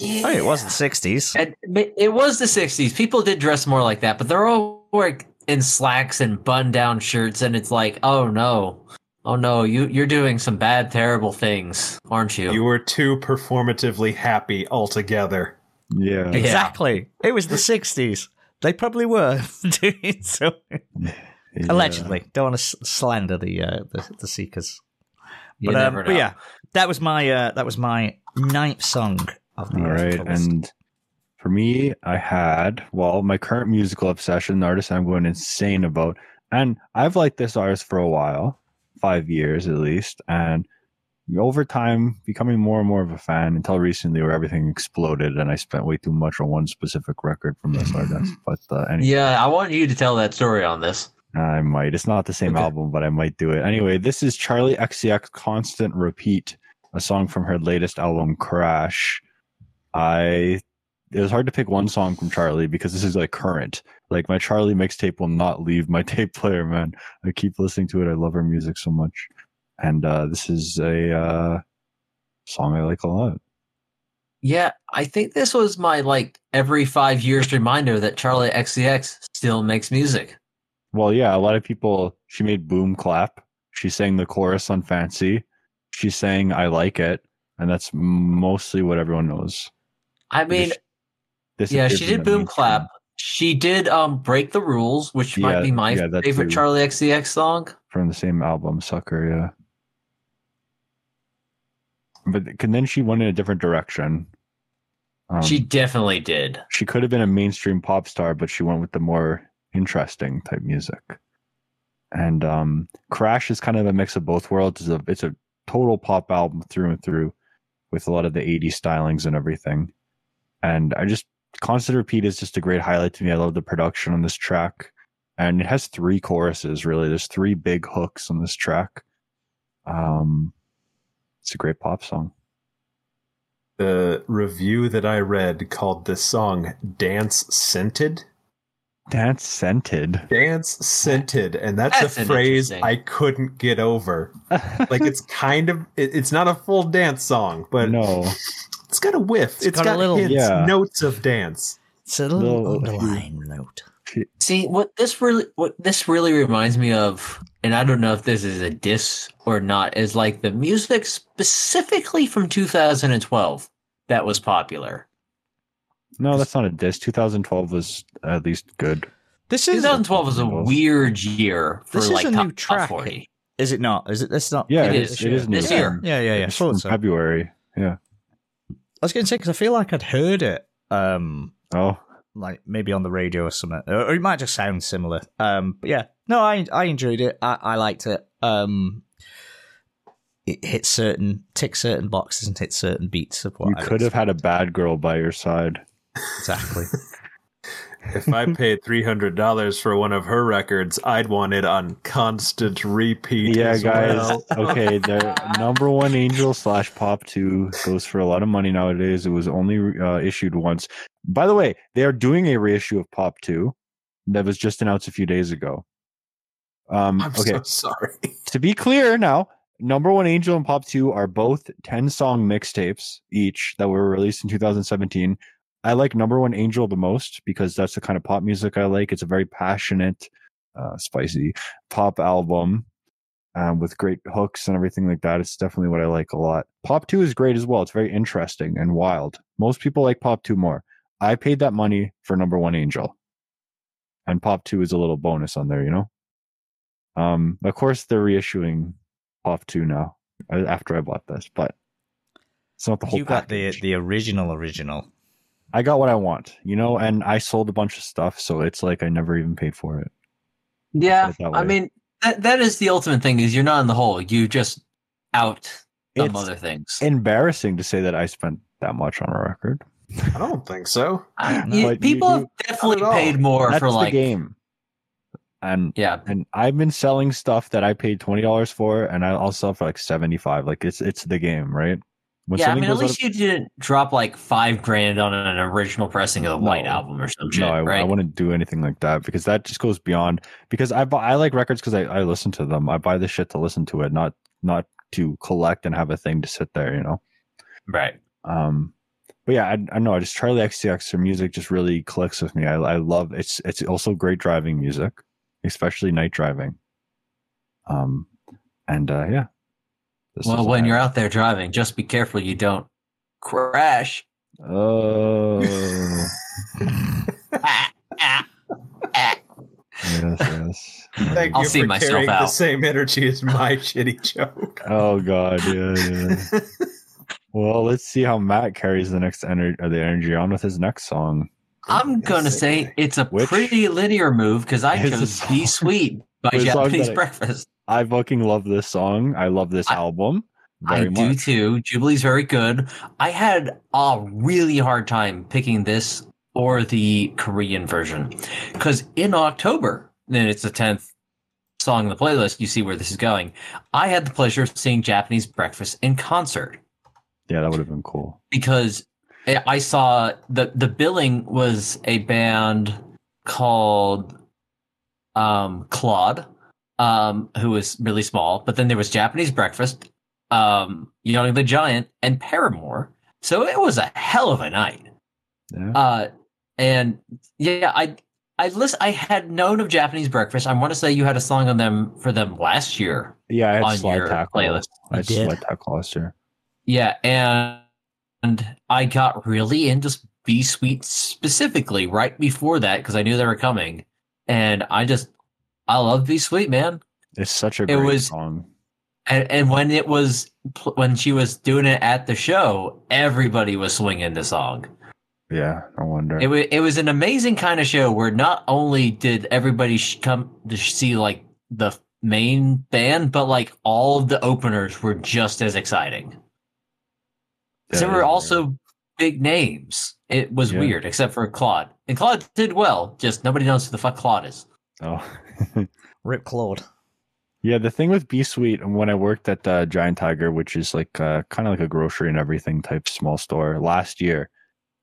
Oh, it was the '60s. And it was the '60s. People did dress more like that, but they're all like in slacks and bun down shirts, and it's like, oh no, oh no, you you're doing some bad, terrible things, aren't you? You were too performatively happy altogether. Yeah. Exactly. It was the '60s. They probably were doing so. Yeah. Allegedly, don't want to slander the uh, the, the seekers. You But, um, never but know. yeah, that was my uh, that was my ninth song of the All year. right. And for me, I had, well, my current musical obsession, the artist I'm going insane about. And I've liked this artist for a while, five years at least. And over time, becoming more and more of a fan until recently, where everything exploded and I spent way too much on one specific record from this artist. But uh, anyway. Yeah, I want you to tell that story on this. I might. It's not the same Okay. album, but I might do it. Anyway, this is Charli XCX Constant Repeat, a song from her latest album, Crash. I it was hard to pick one song from Charli because this is like current. Like my Charli mixtape will not leave my tape player, man. I keep listening to it. I love her music so much. And uh this is a uh song I like a lot. Yeah, I think this was my like every five years reminder that Charli XCX still makes music. Well, yeah, a lot of people. She made Boom Clap. She sang the chorus on Fancy. She saying I Like It, and that's mostly what everyone knows. I mean, This yeah, she did Boom. Clap. She did um Break the Rules, which Yeah, might be my yeah, favorite too. Charli XCX song. from the same album, Sucker. Yeah, but and then she went in a different direction. Um, she definitely did. she could have been a mainstream pop star, but she went with the more interesting type music. And um, Crash is kind of a mix of both worlds. It's a, it's a total pop album through and through, with a lot of the 80s stylings and everything. And I just Constant Repeat is just a great highlight to me. I love the production on this track, and it has three choruses. Really, there's three big hooks on this track. Um, it's a great pop song. The review that I read called this song Dance Scented. Dance scented. Dance Scented. And that's, That's a phrase I couldn't get over. Like it's kind of, it, it's not a full dance song, but no. it's got a whiff. It's it's got a little- hints, Yeah. notes of dance. It's a little Little- underlying note. See what this really what this really reminds me of, and I don't know if this is a diss or not, is like the music specifically from 2012 that was popular. No, that's not a diss. 2012 was at least good. This is 2012 was a weird year for This is like a top, new top track. 40. is it not? Is it? It's not. Yeah, It it is. is. It is new. This year. Yeah, yeah, yeah. It's Thought from so. February. Yeah. I was going to say because I feel like I'd heard it, um, Oh, like maybe on the radio or something, or or it might just sound similar. Um, but yeah, no, I I enjoyed it. I, I liked it. Um, it hit certain, tick certain boxes and hit certain beats of what you I could have had a bad girl by your side. Exactly. If I paid $300 for one of her records, I'd want it on constant repeat. Yeah, guys. well. okay, the number one angel slash pop two goes for a lot of money nowadays. It was only uh, issued once. By the way, they are doing a reissue of Pop two that was just announced a few days ago. Um, I'm okay, so sorry. to be clear now, number one angel and Pop two are both ten song mixtapes each that were released in 2017. I like number one angel the most because that's the kind of pop music I like. It's a very passionate, uh, spicy pop album um, with great hooks and everything like that. It's definitely what I like a lot. Pop 2 is great as well. It's very interesting and wild. Most people like Pop 2 more. I paid that money for number one Angel. And Pop 2 is a little bonus on there, you know? Um, of course, they're reissuing Pop 2 now uh, after I bought this, but it's not the whole thing. you got the the original original. I got what I want, you know, and I sold a bunch of stuff, so it's like I never even paid for it. Yeah, Put I mean that that is the ultimate thing is you're not in the hole. You just out some It's other things. embarrassing to say that I spent that much on a record. I don't think so. I- No, you- but you- people you- have definitely Not at all. paid more That's for like the game. And yeah. and I've been selling stuff that I paid twenty dollars for, and I- I'll sell for like seventy five. Like it's it's the game, right? When yeah, I mean, at least you didn't drop like five grand on an original pressing of the White No. album or some of- shit, no, I, right? I wouldn't do anything like that because that just goes beyond. Because I buy, I like records because I, I listen to them. I buy the shit to listen to it, not not to collect and have a thing to sit there. You know. right. Um, but yeah, I, I know. I just Charli XCX. Their music just really clicks with me. I, I love it's. It's also great driving music, especially night driving. Um, and uh, yeah. This Well, when I- you're out there driving, just be careful you don't crash. Oh. Ah, ah, ah. yes, yes. Thank I'll you see for myself carrying the same energy as my shitty joke. Oh god, yeah, yeah. well, let's see how Matt carries the next energy or the energy on with his next song. I'm gonna say it's a Which- pretty linear move because I chose song- "Be Sweet" by Japanese that I- Breakfast. I fucking love this song. I love this I- album I very do much. too. Jubilee's very good. I had a really hard time picking this or the Korean version because in October, then it's the tenth song in the playlist. You see where this is going. I had the pleasure of seeing Japanese Breakfast in concert. Yeah, that would have been cool. because I- I saw the the billing was a band called um Claud, um, who was really small, but then there was Japanese Breakfast, um, Young the Giant, and Paramore. So it was a hell of a night. Yeah. Uh, and yeah, I I list I had known of Japanese Breakfast. I want to say you had a song on them for them last year. yeah, I had on slide your tackle. playlist. I had did? slide tackle last year. Yeah, and and I got really into Be Sweet specifically right before that because I knew they were coming, and I just I love Be Sweet, man. It's such a It great was- song. And and when it was when she was doing it at the show, everybody was swinging the song. Yeah, no wonder. It was it was an amazing kind of show where not only did everybody come to see like the main band, but like all of the openers were just as exciting. Yeah, there were also big names. It was Yeah. weird, except for Claud. And Claud did well. Just nobody knows who the fuck Claud is. Oh. Rip Claud. Yeah, the thing with B and when I worked at uh, Giant Tiger, which is like uh, kind of like a grocery and everything type small store, last year,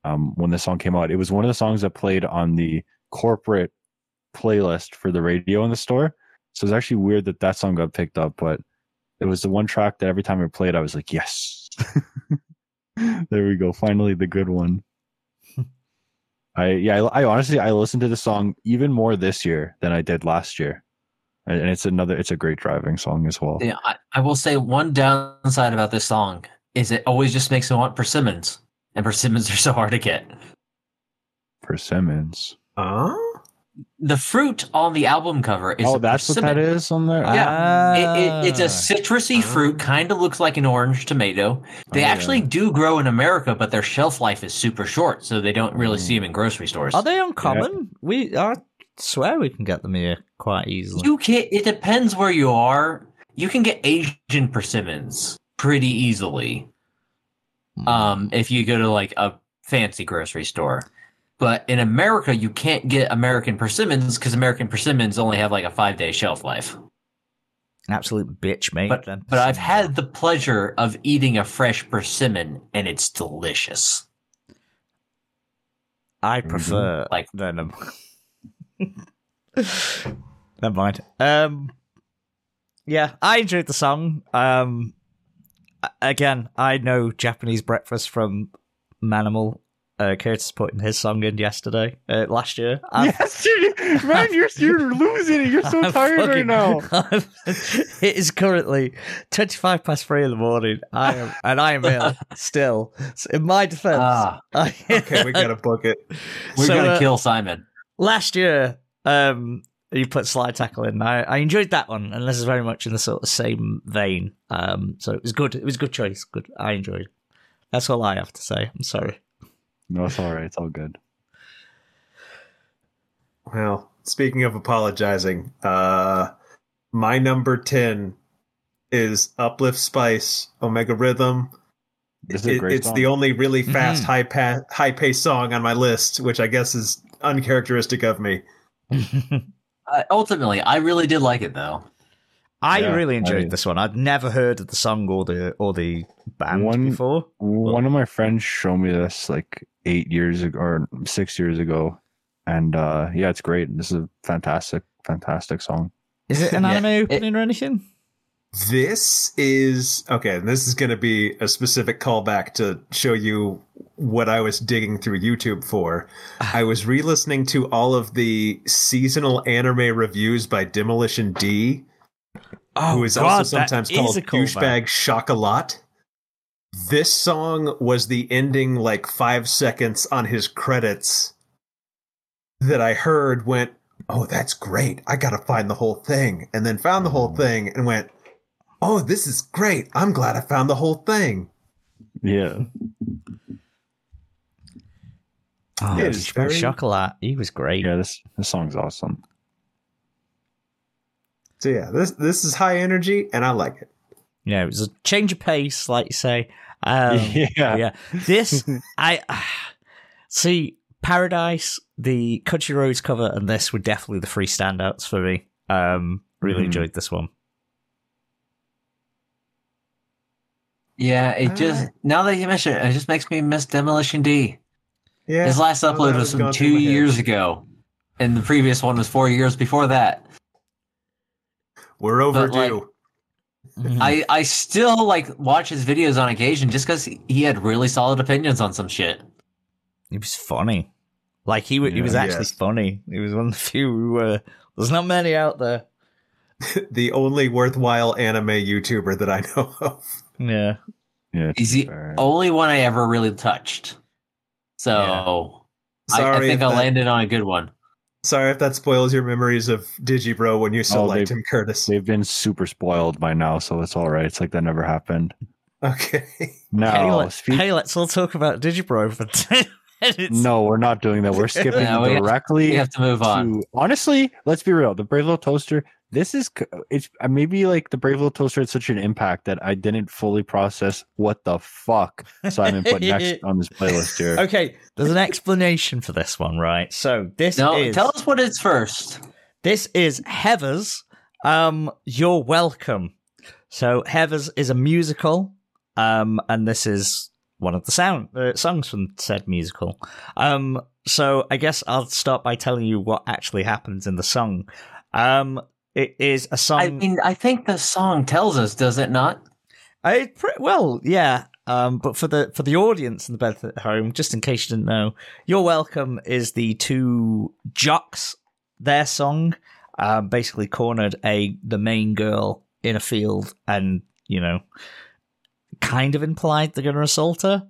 um, when the song came out, it was one of the songs that played on the corporate playlist for the radio in the store. So it's actually weird that that song got picked up, but it was the one track that every time I played, I was like, yes. there we go. Finally, the good one. I yeah, I, I honestly I listened to the song even more this year than I did last year and and it's another it's a great driving song as well Yeah, I, I will say one downside about this song is it always just makes me want persimmons. And persimmons are so hard to get. persimmons Huh? The fruit on the album cover is oh a that's what that persimmon. on there Yeah. It, it, it's a Ah. citrusy fruit, kind of looks like an orange tomato. They Oh, actually yeah. do grow in America, but their shelf life is super short, so they don't really see them in grocery stores. Are they uncommon? We I swear we can get them here quite easily. You can. It depends where you are. You can get Asian persimmons pretty easily. Hmm. Um, if you go to like a fancy grocery store. But in America, you can't get American persimmons because American persimmons only have like a five day shelf life. Absolute bitch, mate. But but I've had the pleasure of eating a fresh persimmon and it's delicious. I prefer Like- venom. Never mind. Um, yeah, I enjoyed the song. Um, again, I know Japanese breakfast from Manimal. Uh, Curtis put in his song in yesterday, uh, last year. I've- yes dude, man you're you're losing it. You're so I'm tired right now. I'm- it is currently twenty-five past three in the morning. I am, and I am ill still. So in my defense, Ah, I, Okay, we gotta book it. we're So, gonna uh, kill Simon. last year um you put slide tackle in. I, I enjoyed that one and this is very much in the sort of same vein. Um so it was good. It was a good choice. Good. I enjoyed. That's all i have to say. I'm sorry no it's all right it's all good Well, speaking of apologizing, uh my number 10 is Uplift Spice Omega Rhythm. This is a It- great it's song. the only really fast, Mhm. high pa- high paced song on my list, which I guess is uncharacteristic of me. Uh, ultimately, I really did like it though. I Yeah, really enjoyed I- this one. I'd never heard of the song or the or the band One- before. One of my friends showed me this like eight years ago or six years ago, and uh yeah, it's great. This is a fantastic, fantastic song. Is it an Yeah, anime it- opening or anything? This is okay. This is going to be a specific callback to show you what I was digging through YouTube for. I was re listening to all of the seasonal anime reviews by Demolition D, Oh, who is also sometimes called Douchebag Chocolat. This song was the ending, like five seconds on his credits that I heard went, Oh, that's great. I got to find the whole thing. And then found the whole thing and went, Oh, this is great. I'm glad I found the whole thing. Yeah, Oh, It is Douchebag very- Chocolat. He was great. yeah. This this song's awesome. So yeah, this this is high energy and I like it. Yeah, it was a change of pace, like you say. Um, yeah, yeah. This, I see. Paradise, the Country Roads cover, and this were definitely the three standouts for me. Um, really Mhm. enjoyed this one. Yeah, it Uh, just now that you mention it, it just makes me miss Demolition D. Yeah, His last upload was was from two years ago, and the previous one was four years before that. We're But, like, overdue. Mm-hmm. I I still like watch his videos on occasion just because he had really solid opinions on some shit. He was funny. Like he, wa- he was actually Yes. funny. He was one of the few who were. There's not many out there. the only worthwhile anime YouTuber that I know of. Yeah. yeah. He's the fair. only one I ever really touched. So I, I Sorry, think if I that, landed on a good one. Sorry if that spoils your memories of Digibro when you so Oh, liked they- him, Curtis. They've been super spoiled by now, so it's all right. It's like that never happened. Okay. Now, hey, let, speak- hey, let's all talk about Digibro for ten minutes. no, we're not doing that. We're skipping Yeah, we have- directly. We have to move on. to honestly, let's be real. The Brave Little Toaster. This is it's uh, maybe like the Brave Little Toaster had such an impact that I didn't fully process what the fuck. simon put next on this playlist here. Okay, there's an explanation for this one, right? So this No, is tell us what it's first. this is Heathers. Um, you're welcome. So Heathers is a musical, um, and this is one of the sound uh, songs from said musical. Um, so I guess I'll start by telling you what actually happens in the song. Um, it is a song. I mean, I think the song tells us, does it not? I well, yeah. Um, but for the for the audience in the bed at home, just in case you didn't know, "You're Welcome" is the two jocks. Their song um, basically cornered a the main girl in a field, and you know, kind of implied they're going to assault her.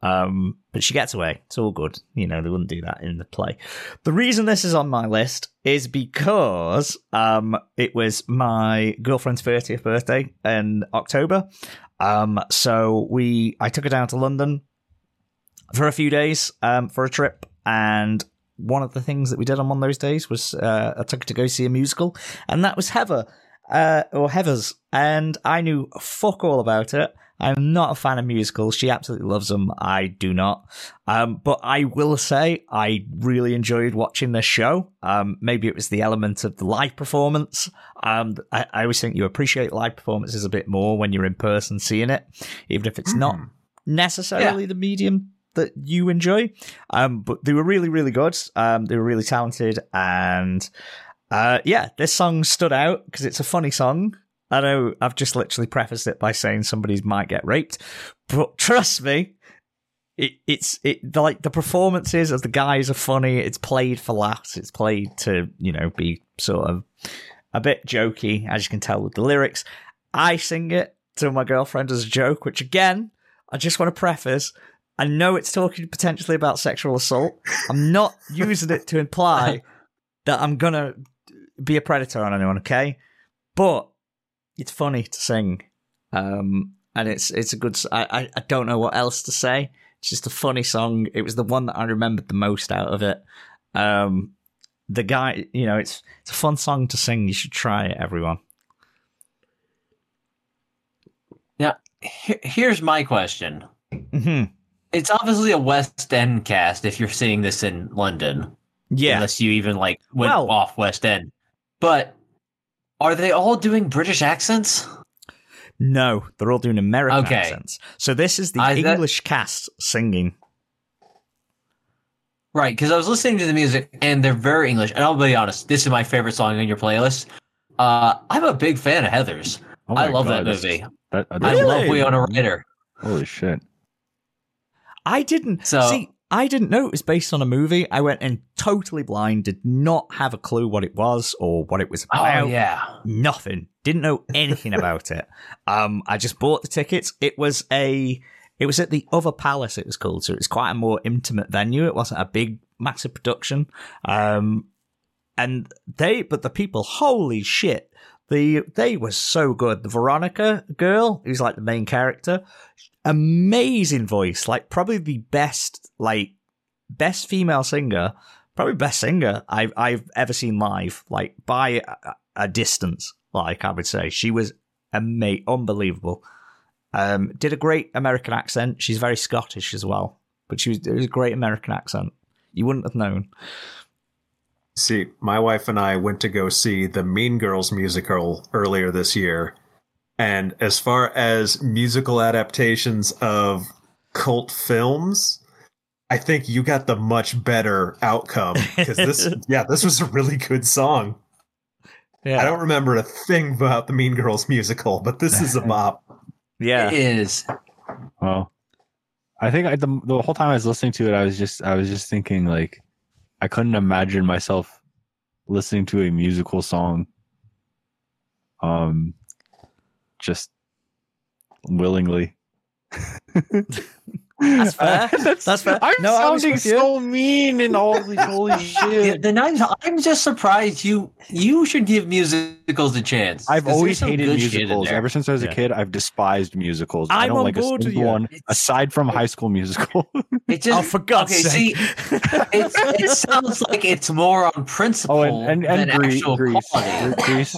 Um, but she gets away. It's all good. You know, they wouldn't do that in the play. The reason this is on my list is because um, it was my girlfriend's 30th birthday in October. Um, so we, I took her down to London for a few days um, for a trip, and one of the things that we did on one of those days was uh, I took her to go see a musical, and that was Heather uh, or Heathers, and I knew fuck all about it. I'm not a fan of musicals. She absolutely loves them. I do not. Um, but I will say I really enjoyed watching this show. Um, maybe it was the element of the live performance. Um, I, I always think you appreciate live performances a bit more when you're in person seeing it, even if it's not necessarily the medium that you enjoy. Um, but they were really, really good. Um, they were really talented, and uh, yeah, this song stood out because it's a funny song. I know I've just literally prefaced it by saying somebody might get raped, but trust me, it, it's it the, like the performances of the guys are funny. It's played for laughs. It's played to you know be sort of a bit jokey, as you can tell with the lyrics. I sing it to my girlfriend as a joke, which again, I just want to preface. I know it's talking potentially about sexual assault. I'm not using it to imply that I'm gonna be a predator on anyone, okay? But it's funny to sing, um, and it's it's a good. I, I don't know what else to say. It's just a funny song. It was the one that I remembered the most out of it. Um, the guy, you know, it's it's a fun song to sing. You should try it, everyone. Now, he- here's my question. hmm It's obviously a West End cast if you're seeing this in London. Yeah, Unless you even like went Well- off West End. But Are they all doing British accents? No, they're all doing American Okay. accents. So this is the I- that- English cast singing. Right, because I was listening to the music and they're very English. And I'll be honest, this is my favorite song on your playlist. Uh, I'm a big fan of Heathers. Oh I love God, that movie. That, I love Really? Winona Ryder. holy shit. I didn't So- see. I didn't know it was based on a movie. I went in totally blind. Did not have a clue what it was or what it was about. Oh yeah, nothing. Didn't know anything about it. Um, I just bought the tickets. It was a, it was at the Other Palace. It was called, so it was quite a more intimate venue. It wasn't a big, massive production. Um, and they, but the people, holy shit, the they were so good. The Veronica girl, who's like the main character, amazing voice, like probably the best, like best female singer, probably best singer I've I've ever seen live, like by a, a distance. Like I would say, she was ama- unbelievable. Um, did a great American accent. She's very Scottish as well, but she was it was a great American accent. You wouldn't have known. See, my wife and I went to go see the Mean Girls musical earlier this year. And as far as musical adaptations of cult films, I think you got the much better outcome because this, yeah, this was a really good song. Yeah, I don't remember a thing about the Mean Girls musical, but this is a bop. yeah. it is. Well, I think I, the the whole time I was listening to it, I was just I was just thinking like I couldn't imagine myself listening to a musical song, um, just willingly. That's uh, fair. That's fair. I'm No, sounding so mean and all these holy Yeah, shit. the nice, I'm just surprised you you should give musicals a chance. I've 'cause always hated good shit in musicals. Ever since I was Yeah. a kid, I've despised musicals. I I'm don't like a single you. one It's- aside from High School Musical. It just Oh, for God's okay, sake! see, it's, it sounds like it's more on principle oh, and and, and than Grease, actual Grease, quality. Grease,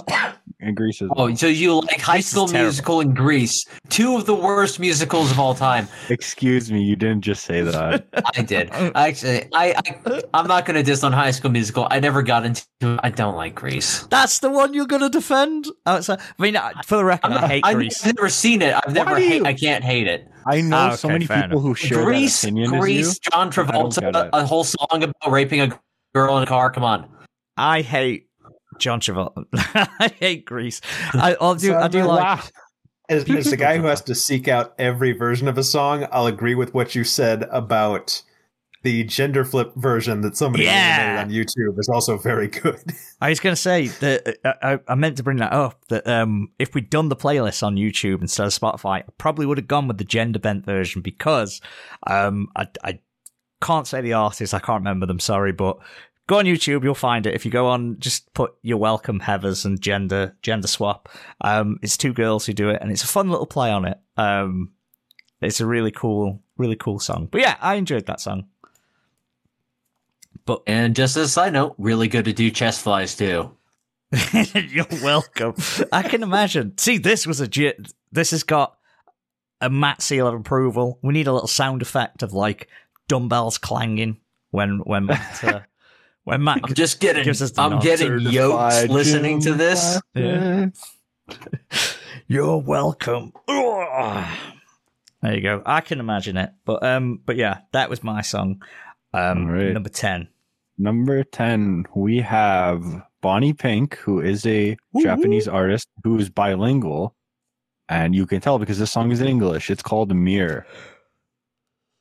and Grease as Oh, so you like High Grease School. Musical and Grease, two of the worst musicals of all time. Excuse me, you didn't just say that. I did. Actually, I, I I'm not going to diss on High School Musical. I never got into. it. I don't like Grease. That's the one you're going to defend. Oh, so, I mean, uh, for the record, I'm not, I hate I've Grease. never seen it. I've never. Hate, I can't hate it. I know Ah, so okay, many fair people who share Grease, that opinion Grease, as you. John Travolta, get a whole song about raping a girl in a car. Come on. I hate John Travolta. I hate Grease. I, I'll do. I do like. As, as the guy who has to seek out every version of a song, I'll agree with what you said about the gender flip version that somebody Yeah. made on YouTube is also very good. I was going to say that uh, I, I meant to bring that up. That um, if we'd done the playlist on YouTube instead of Spotify, I probably would have gone with the gender bent version because um, I, I can't say the artist. I can't remember them. Sorry, but go on YouTube. You'll find it. If you go on, just put "You're Welcome" Heathers and gender gender swap. Um, it's two girls who do it, and it's a fun little play on it. Um, it's a really cool, really cool song. But yeah, I enjoyed that song. But And just as a side note, really good to do chest flies too. You're welcome. I can imagine. See, this was a j- this has got a Matt seal of approval. We need a little sound effect of like dumbbells clanging when when Matt, uh, when Matt I'm just getting. Gives us the I'm getting yokes listening to this. Yeah. You're welcome. There you go. I can imagine it. But um but yeah, that was my song. Um All right. number 10. Number 10, we have Bonnie Pink, who is a Woo-hoo. Japanese artist who is bilingual. And you can tell because this song is in English. It's called Mirror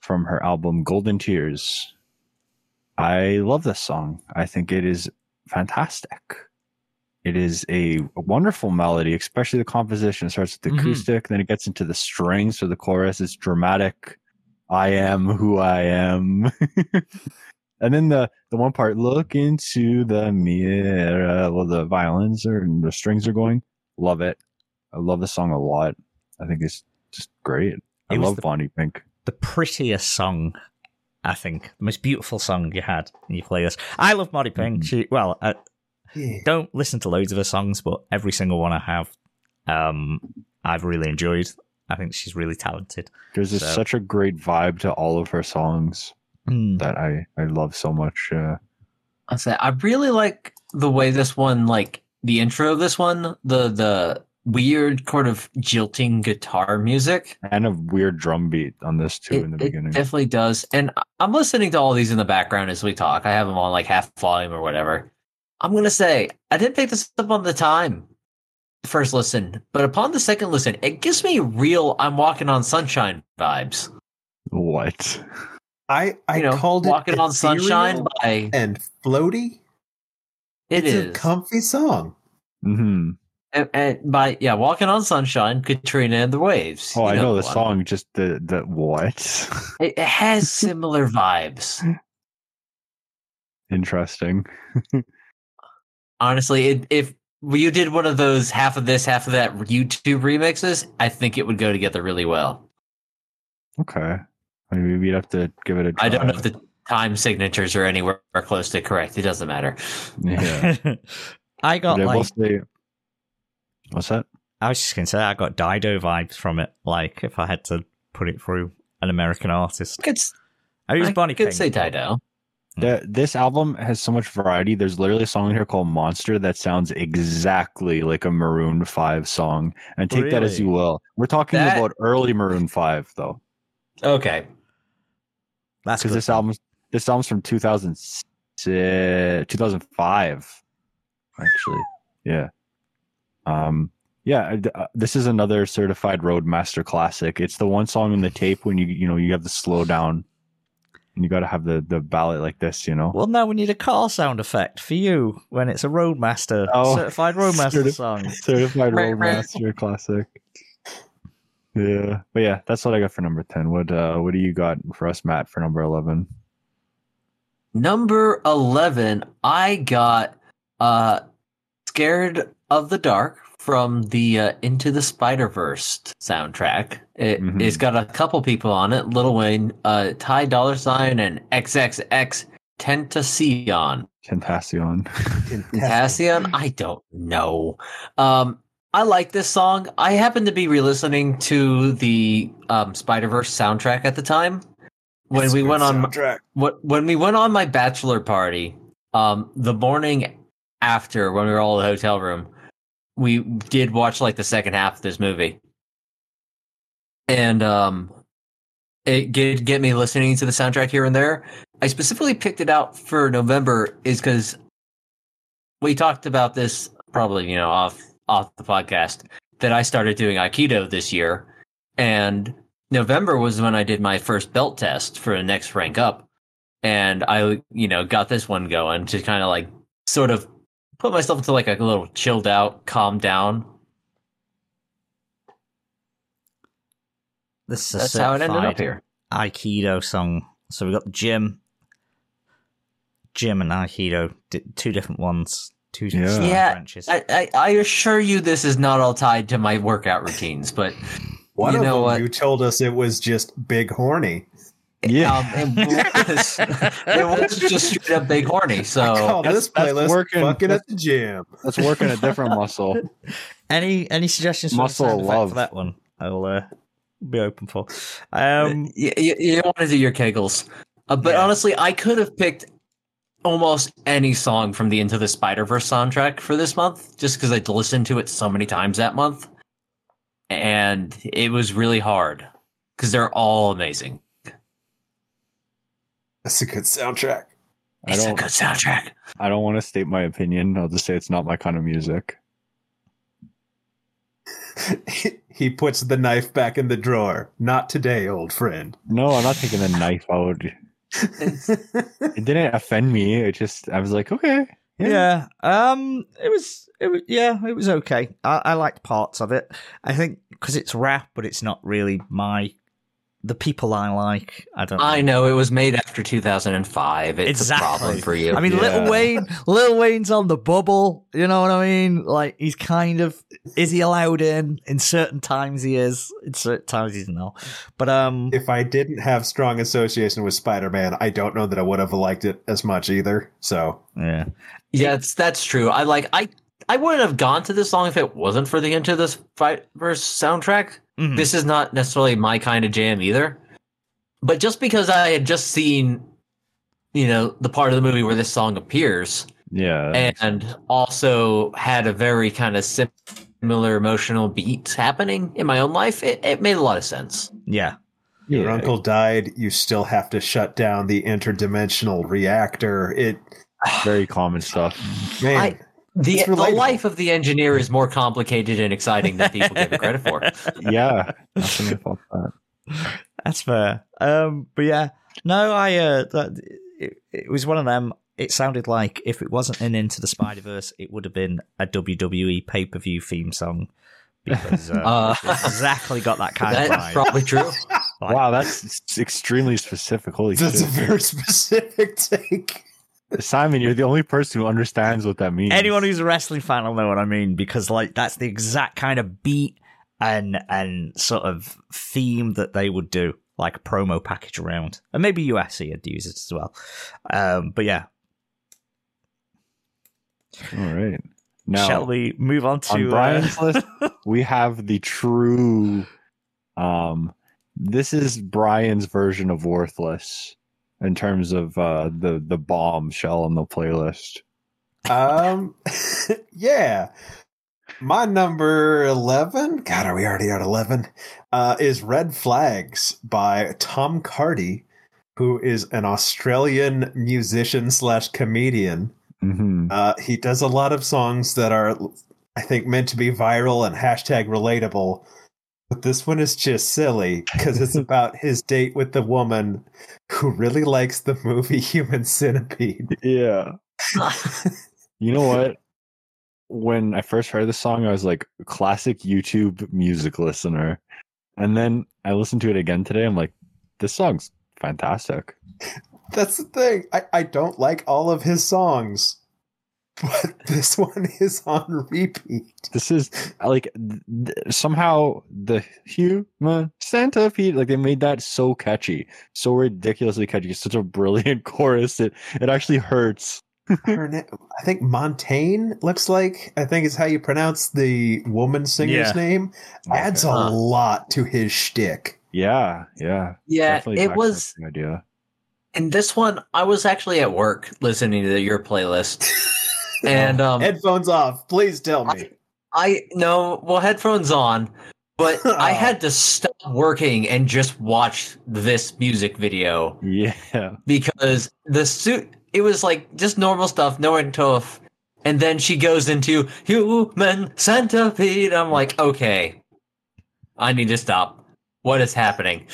from her album Golden Tears. I love this song. I think it is fantastic. It is a wonderful melody, especially the composition. It starts with the Mhm. acoustic, then it gets into the strings. So the chorus is dramatic. I am who I am. and then the the one part, look into the mirror. Well, the violins are and the strings are going. Love it. I love the song a lot. I think it's just great. I love the- Bonnie Pink. the prettiest song, I think, the most beautiful song you had and you play this. I love Maddie Pink. Mhm. She well, I don't listen to loads of her songs, but every single one I have, um, I've really enjoyed. I think she's really talented. There's just such a great vibe to all of her songs Mm. that I I love so much. Uh, I say I really like the way this one like the intro of this one, the the weird kind of jilting guitar music. And a weird drum beat on this too It, in the it beginning. definitely does. And I- I'm listening to all these in the background as we talk. I have them on like half volume or whatever. I'm gonna say I didn't pick this up on the time first listen, but upon the second listen, it gives me real "I'm walking on sunshine" vibes. what? I I you know, called it "Walking on Sunshine" by and floaty. it it's is a comfy song. hmm and, and by yeah, "Walking on Sunshine," Katrina and the Waves. Oh, You I know the one. song. Just the the what? It, it has similar vibes. Interesting. Honestly, it, if you did one of those half of this, half of that YouTube remixes, I think it would go together really well. Okay. I mean, maybe you'd have to give it a try. I don't know if the time signatures are anywhere close to correct. It doesn't matter. Yeah. I got But I will like say- What's that? I was just gonna say I got Dido vibes from it. Like if I had to put it through an American artist, I could, oh, I use I Bonnie could Pink. say Dido. The, this album has so much variety. There's literally a song here called Monster that sounds exactly like a Maroon 5 song. And take that as you will. We're talking That- about early Maroon 5 though. Okay. That's Because good. this album this album's from 2000, 2005 actually. Yeah. Um yeah, uh, this is another certified roadmaster classic. It's the one song in the tape when you you know you have the slow down and you got to have the the ballad like this, you know. Well, now we need a car sound effect for you when it's a Roadmaster, Oh, certified Roadmaster certi- song. Certified Right, right. Roadmaster classic. Yeah, but yeah, that's what I got for number ten. What uh, what do you got for us, Matt, for number eleven? Number 11, I got uh Scared of the Dark from the uh, Into the Spider-Verse soundtrack. It, Mhm. has got a couple people on it, Lil Wayne, uh, Ty Dolla $ign, and XXX Tentacion. Tentacion. Tentacion? I don't know. Um, I like this song. I happened to be re-listening to the um, Spider-Verse soundtrack at the time when It's we went on soundtrack. what when we went on my bachelor party, um, the morning after when we were all in the hotel room, we did watch like the second half of this movie, and um, it did get me listening to the soundtrack here and there. I specifically picked it out for November is because we talked about this probably you know off off the podcast that I started doing Aikido this year, and November was when I did my first belt test for the next rank up. And I, you know, got this one going to kind of like sort of put myself into like a little chilled out, calm down. This is a That's how it ended up here. Aikido song. So we got the gym, gym and Aikido, two different ones, two Yeah. separate Yeah, branches. I, I, I assure you this is not all tied to my workout routines, but One You of know them, what? you told us it was just big horny. Yeah. um, it was, it was just straight up big horny. So Call that's- this that's playlist working- "Fucking at the Gym." That's working a different muscle. Any any suggestions for, Muscle the love. for that one? I'll uh, be open for. Um, you, you, you don't want to do your kegels. Uh, but Yeah. honestly, I could have picked almost any song from the Into the Spider Verse soundtrack for this month, just because I'd listened to it so many times that month, and it was really hard because they're all amazing. That's a good soundtrack. I It's a don't good soundtrack. I don't want to state my opinion. I'll just say it's not my kind of music. he puts the knife back in the drawer. Not today, old friend. No, I'm not taking the knife out. It didn't offend me. It just I was like, okay. yeah. Um, it was it was yeah, it was okay. I, I liked parts of it. I think because it's rap, but it's not really my the people I like. I don't. I know it was made after 2005. It's Exactly. a problem for you. I mean, Yeah. Lil Wayne, Lil Wayne's on the bubble. You know what I mean? Like he's kind of is he allowed in? In certain times he is. In certain times he's not. But um, If I didn't have strong association with Spider-Man, I don't know that I would have liked it as much either. So yeah, Yeah, it's, that's true. I like I I wouldn't have gone to this song if it wasn't for the Into the Spider Verse soundtrack. Mhm. This is not necessarily my kind of jam either. But just because I had just seen, you know, the part of the movie where this song appears, Yeah. and also had a very kind of similar emotional beat happening in my own life. It, it made a lot of sense. Yeah. Your Yeah. uncle died. You still have to shut down the interdimensional reactor. It very common stuff. man, I- The, the life of the engineer is more complicated and exciting than people give it credit for. Yeah. That. That's fair. Um, but yeah, no, I uh, that, it, it was one of them. It sounded like if it wasn't an Into the Spider Verse, it would have been a WWE pay per view theme song because uh, Uh, exactly got that kind of That's vibe. probably true. Like- Wow, that's extremely specific. Holy that's a very specific take. Simon, you're the only person who understands what that means. Anyone who's a wrestling fan will know what I mean because like that's the exact kind of beat and and sort of theme that they would do, like a promo package around, and maybe USC would use it as well. Um, but yeah, All right. Now, shall we move on to on uh, Brian's list, we have the true. Um, this is Brian's version of worthless in terms of uh, the the bombshell on the playlist. Um, yeah. My number 11, God, are we already at 11? Uh, is Red Flags by Tom Cardy, who is an Australian musician slash comedian. hmm Uh, he does a lot of songs that are, I think, meant to be viral and hashtag relatable. But this one is just silly because it's about his date with the woman who really likes the movie Human Centipede. Yeah. You know what? When I first heard the song, I was like, classic YouTube music listener. And then I listened to it again today. I'm like, this song's fantastic. That's the thing. I, I don't like all of his songs, but this one is on repeat. This is like th- th- somehow the human centipede, like they made that so catchy, so ridiculously catchy. It's such a brilliant chorus. It it actually hurts. Her na- I think Montaigne looks like, I think is how you pronounce the woman singer's Yeah. name, adds a Huh. lot to his shtick. Yeah, yeah. Yeah, Definitely it was up the idea. in this one. I was actually at work listening to your playlist, and um, Headphones off, please tell me. I no, well, headphones on, but I had to stop working and just watch this music video Yeah. because the suit. It was like just normal stuff, no one tough, and then she goes into human centipede. I'm like, okay, I need to stop. What is happening?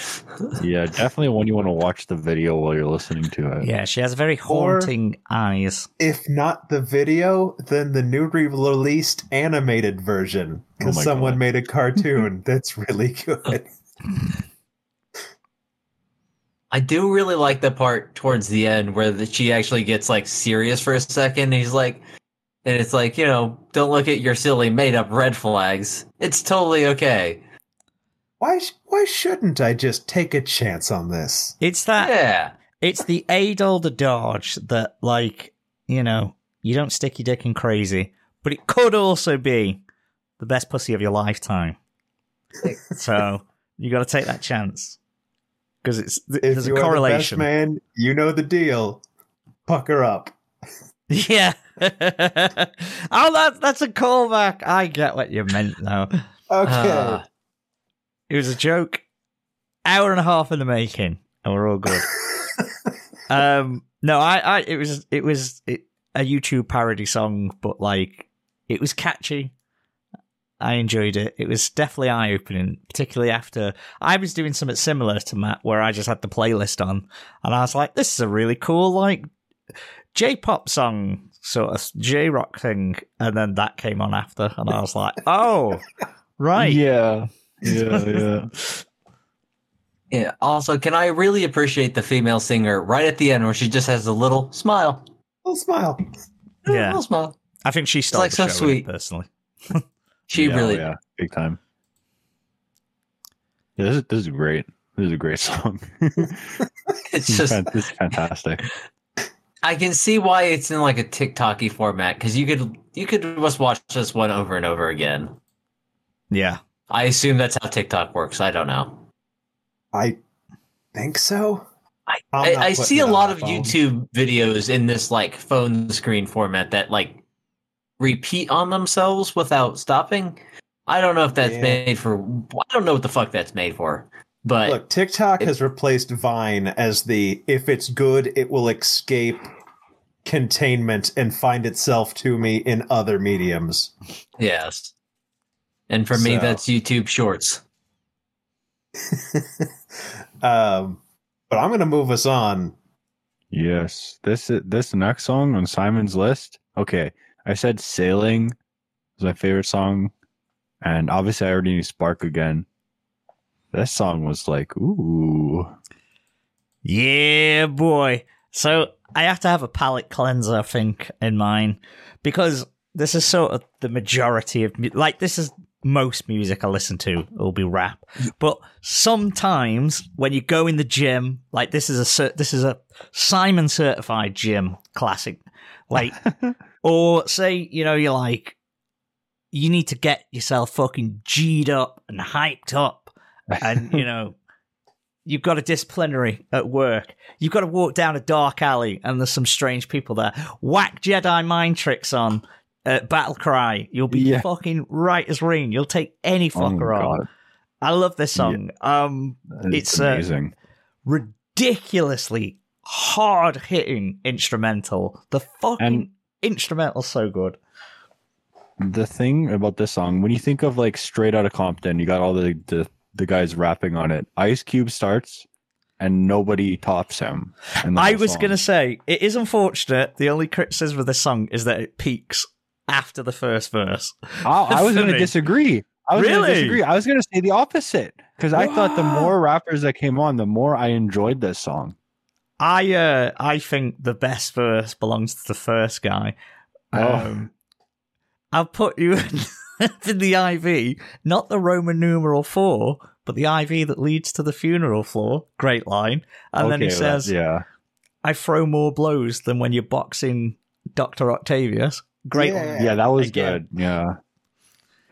Yeah, definitely one you want to watch the video while you're listening to it. Yeah, she has very Or- haunting eyes. If not the video, then the new released animated version. Because Oh someone God. made a cartoon that's really good. I do really like the part towards the end where the, she actually gets like serious for a second. And he's like, and it's like, you know, don't look at your silly made up red flags. It's totally okay. Why, sh- why shouldn't I just take a chance on this? It's that. Yeah. It's the age-old adage that, like, you know, you don't stick your dick in crazy, but it could also be the best pussy of your lifetime. so you got to take that chance because it's th- If there's a you are the best correlation. man, you know the deal. Pucker up. Yeah. oh, that that's a callback. I get what you meant now. Okay. Uh, It was a joke. Hour and a half in the making, and we're all good. um, no, I, I, it was, it was it, a YouTube parody song, but like, it was catchy. I enjoyed it. It was definitely eye opening, particularly after I was doing something similar to Matt, where I just had the playlist on, and I was like, "This is a really cool like J-pop song, sort of J-rock thing," and then that came on after, and I was like, "Oh, right, Yeah. Yeah, yeah. yeah. Also, can I really appreciate the female singer right at the end where she just has a little smile? Little smile. A Yeah. little smile. I think she stole like so show sweet. personally. She Yeah, oh, really. yeah, big time. Yeah, this is, this is great. This is a great song. It's just. fan- this is fantastic. I can see why it's in like a TikToky format because you could you could just watch this one over and over again. Yeah. I assume that's how TikTok works. I don't know. I think so. I I, I see a lot of phone. YouTube videos in this like phone screen format that like repeat on themselves without stopping. I don't know if that's Yeah. made for. I don't know what the fuck that's made for. But Look, TikTok It- has replaced Vine as the if it's good, it will escape containment and find itself to me in other mediums. yes, and for me, that's YouTube Shorts. um, but I'm going to move us on. Yes. This this next song on Simon's list. Okay. I said Sailing was my favorite song. And obviously I already knew Spark again. This song was like, ooh. Yeah, boy. So I have to have a palate cleanser, I think, in mine because this is sort of the majority of mu- like this is most music I listen to will be rap, but sometimes when you go in the gym, like this is a this is a Simon certified gym classic, like or say you know you're like you need to get yourself fucking g'd up and hyped up, and you know you've got a disciplinary at work. You've got to walk down a dark alley and there's some strange people there. Whack Jedi mind tricks on at Battle Cry. You'll be Yeah. fucking right as rain. You'll take any Oh fucker on. I love this song. Um, It's, uh, amazing. ridiculously hard hitting instrumental. The fucking And- instrumental's so good. the thing about this song, when you think of like straight out of Compton, you got all the, the, the guys rapping on it. Ice Cube starts and nobody tops him. I was going to say, it is unfortunate. The only criticism of this song is that it peaks after the first verse. I, I was going to disagree. I was going Really? to disagree. I was going to say the opposite because I thought the more rappers that came on, the more I enjoyed this song. I uh I think the best verse belongs to the first guy. Oh. Um, I'll put you in, in the IV, not the Roman numeral four, but the IV that leads to the funeral floor. Great line. And then he says, "Yeah, "I throw more blows than when you're boxing Doctor Octavius." Great. Yeah. yeah, that was Again. good. Yeah,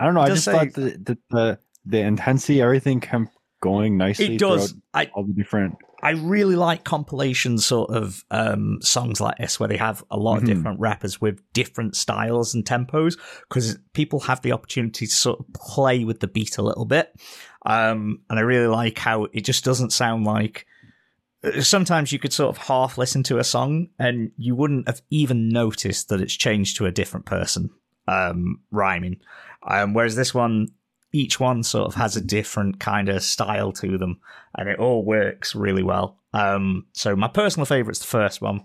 I don't know. I Just just say- thought the, the the the intensity, everything kept going nicely. It does. I all the different. I really like compilation sort of um, songs like this where they have a lot Mhm. of different rappers with different styles and tempos because people have the opportunity to sort of play with the beat a little bit. Um, and I really like how it just doesn't sound like. Sometimes you could sort of half listen to a song and you wouldn't have even noticed that it's changed to a different person um, rhyming. Um, whereas this one, each one sort of has a different kind of style to them and it all works really well. Um, so my personal favorite's the first one.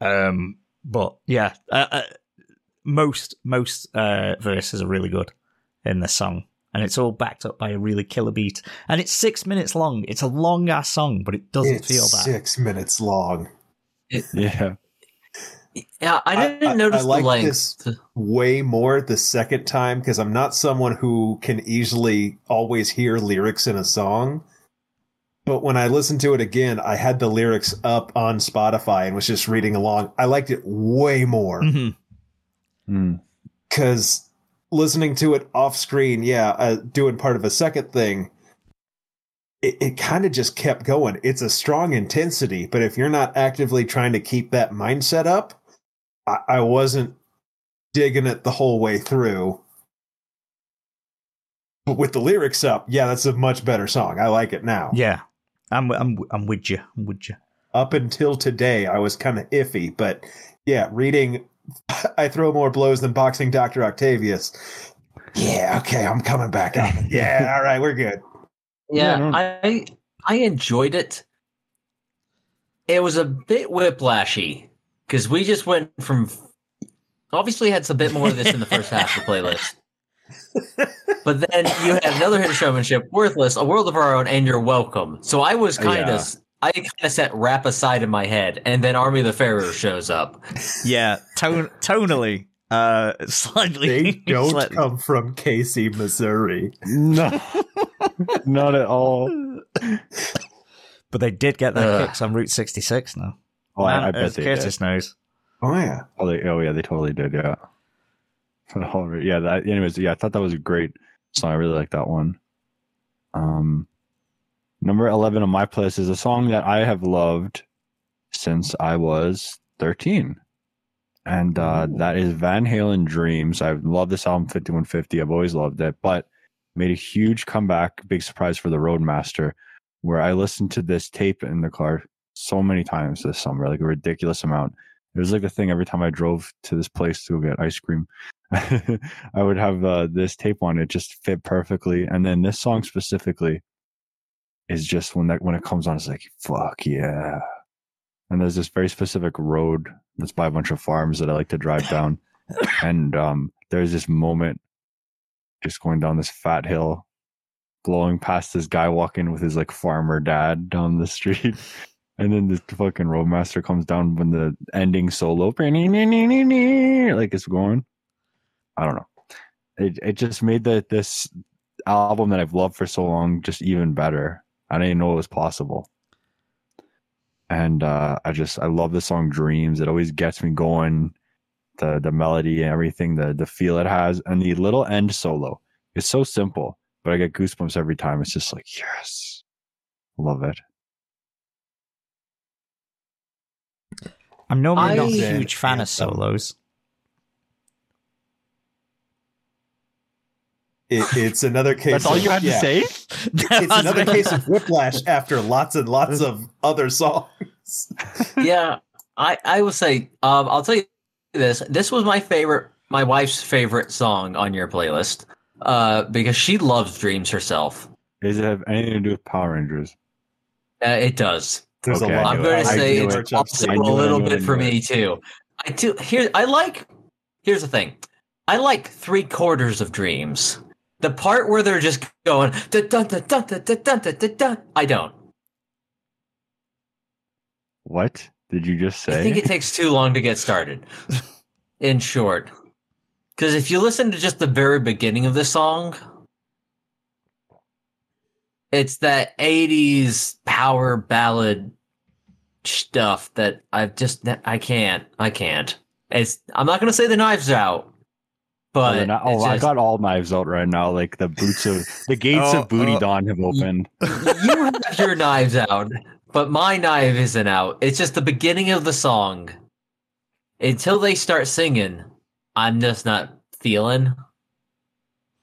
Um, but yeah, uh, uh, most most uh, verses are really good in this song, and it's all backed up by a really killer beat. And it's six minutes long. It's a long ass song, but it doesn't it's feel bad. six minutes long. Yeah, Yeah, I I- didn't I- notice I like the length. this- Way more the second time because I'm not someone who can easily always hear lyrics in a song. But when I listened to it again, I had the lyrics up on Spotify and was just reading along. I liked it way more. Mhm. Mm. because listening to it off screen, yeah, uh, doing part of a second thing, it, it kind of just kept going. It's a strong intensity, but if you're not actively trying to keep that mindset up, I, I wasn't digging it the whole way through. But with the lyrics up, yeah, that's a much better song. I like it now. Yeah, I'm I'm I'm with you. I'm with you. Up until today, I was kind of iffy, but yeah, reading I throw more blows than boxing Dr. Octavius. Yeah, okay, I'm coming back up. Yeah, all right, we're good. Yeah, Yeah. I I enjoyed it. It was a bit whiplashy because we just went from obviously had a bit more of this in the first half of the playlist. But then you had another hit of showmanship, worthless, a world of our own, and you're welcome. So I was kind Yeah. Of, I kind of set rap aside in my head, and then Army of the Pharaoh shows up. Yeah, tone tonally, uh, slightly. They don't slightly- come from Casey, Missouri. no, not at all. but they did get their Ugh. kicks on Route 66 now. Oh, I, Man, I bet as they Curtis did. knows. Oh yeah. Oh, they, oh yeah, they totally did. Yeah. Yeah. That. Anyways, yeah, I thought that was a great song. I really like that one. Um, number eleven on my playlist is a song that I have loved since I was 13. And uh, that is Van Halen Dreams. I love this album 5150. I've always loved it, but made a huge comeback, big surprise for the Roadmaster, where I listened to this tape in the car so many times this summer, like a ridiculous amount. It was like the thing every time I drove to this place to go get ice cream. I would have uh, this tape on. It just fit perfectly. And then this song specifically is just when that when it comes on, it's like fuck yeah. And there's this very specific road that's by a bunch of farms that I like to drive down, and um, there's this moment just going down this fat hill, blowing past this guy walking with his like farmer dad down the street. And then this fucking roadmaster comes down when the ending solo, like it's going. I don't know. It it just made the this album that I've loved for so long just even better. I didn't even know it was possible. And uh, I just I love the song Dreams. It always gets me going. The the melody and everything, the the feel it has, and the little end solo. It's so simple, but I get goosebumps every time. It's just like, yes. Love it. I'm normally not a huge fan of solos. It, it's another case. That's all of- you had yeah. to say? It's another case of whiplash after lots and lots of other songs. yeah, I I will say, um, I'll tell you this. This was my favorite, my wife's favorite song on your playlist, uh, because she loves Dreams herself. Does it have anything to do with Power Rangers? Uh, it does. There's Okay, a lot. I'm going to say it's it. Also I a knew it, I little it, bit for knew me too. I do. Here, I like. Here's the thing. I like three quarters of Dreams. The part where they're just going dun dun dun dun dun dun dun dun dun. dun I don't. What did you just say? I think it takes too long to get started. In short, because if you listen to just the very beginning of the song, it's that '80s power ballad stuff that I've just I can't I can't. It's I'm not gonna say the knives out, Oh, but they're not- oh, it's I got all knives out right now. Like the boots of the gates Oh, of Booty oh. Dawn have opened. you have your knives out, but my knife isn't out. It's just the beginning of the song. Until they start singing, I'm just not feeling.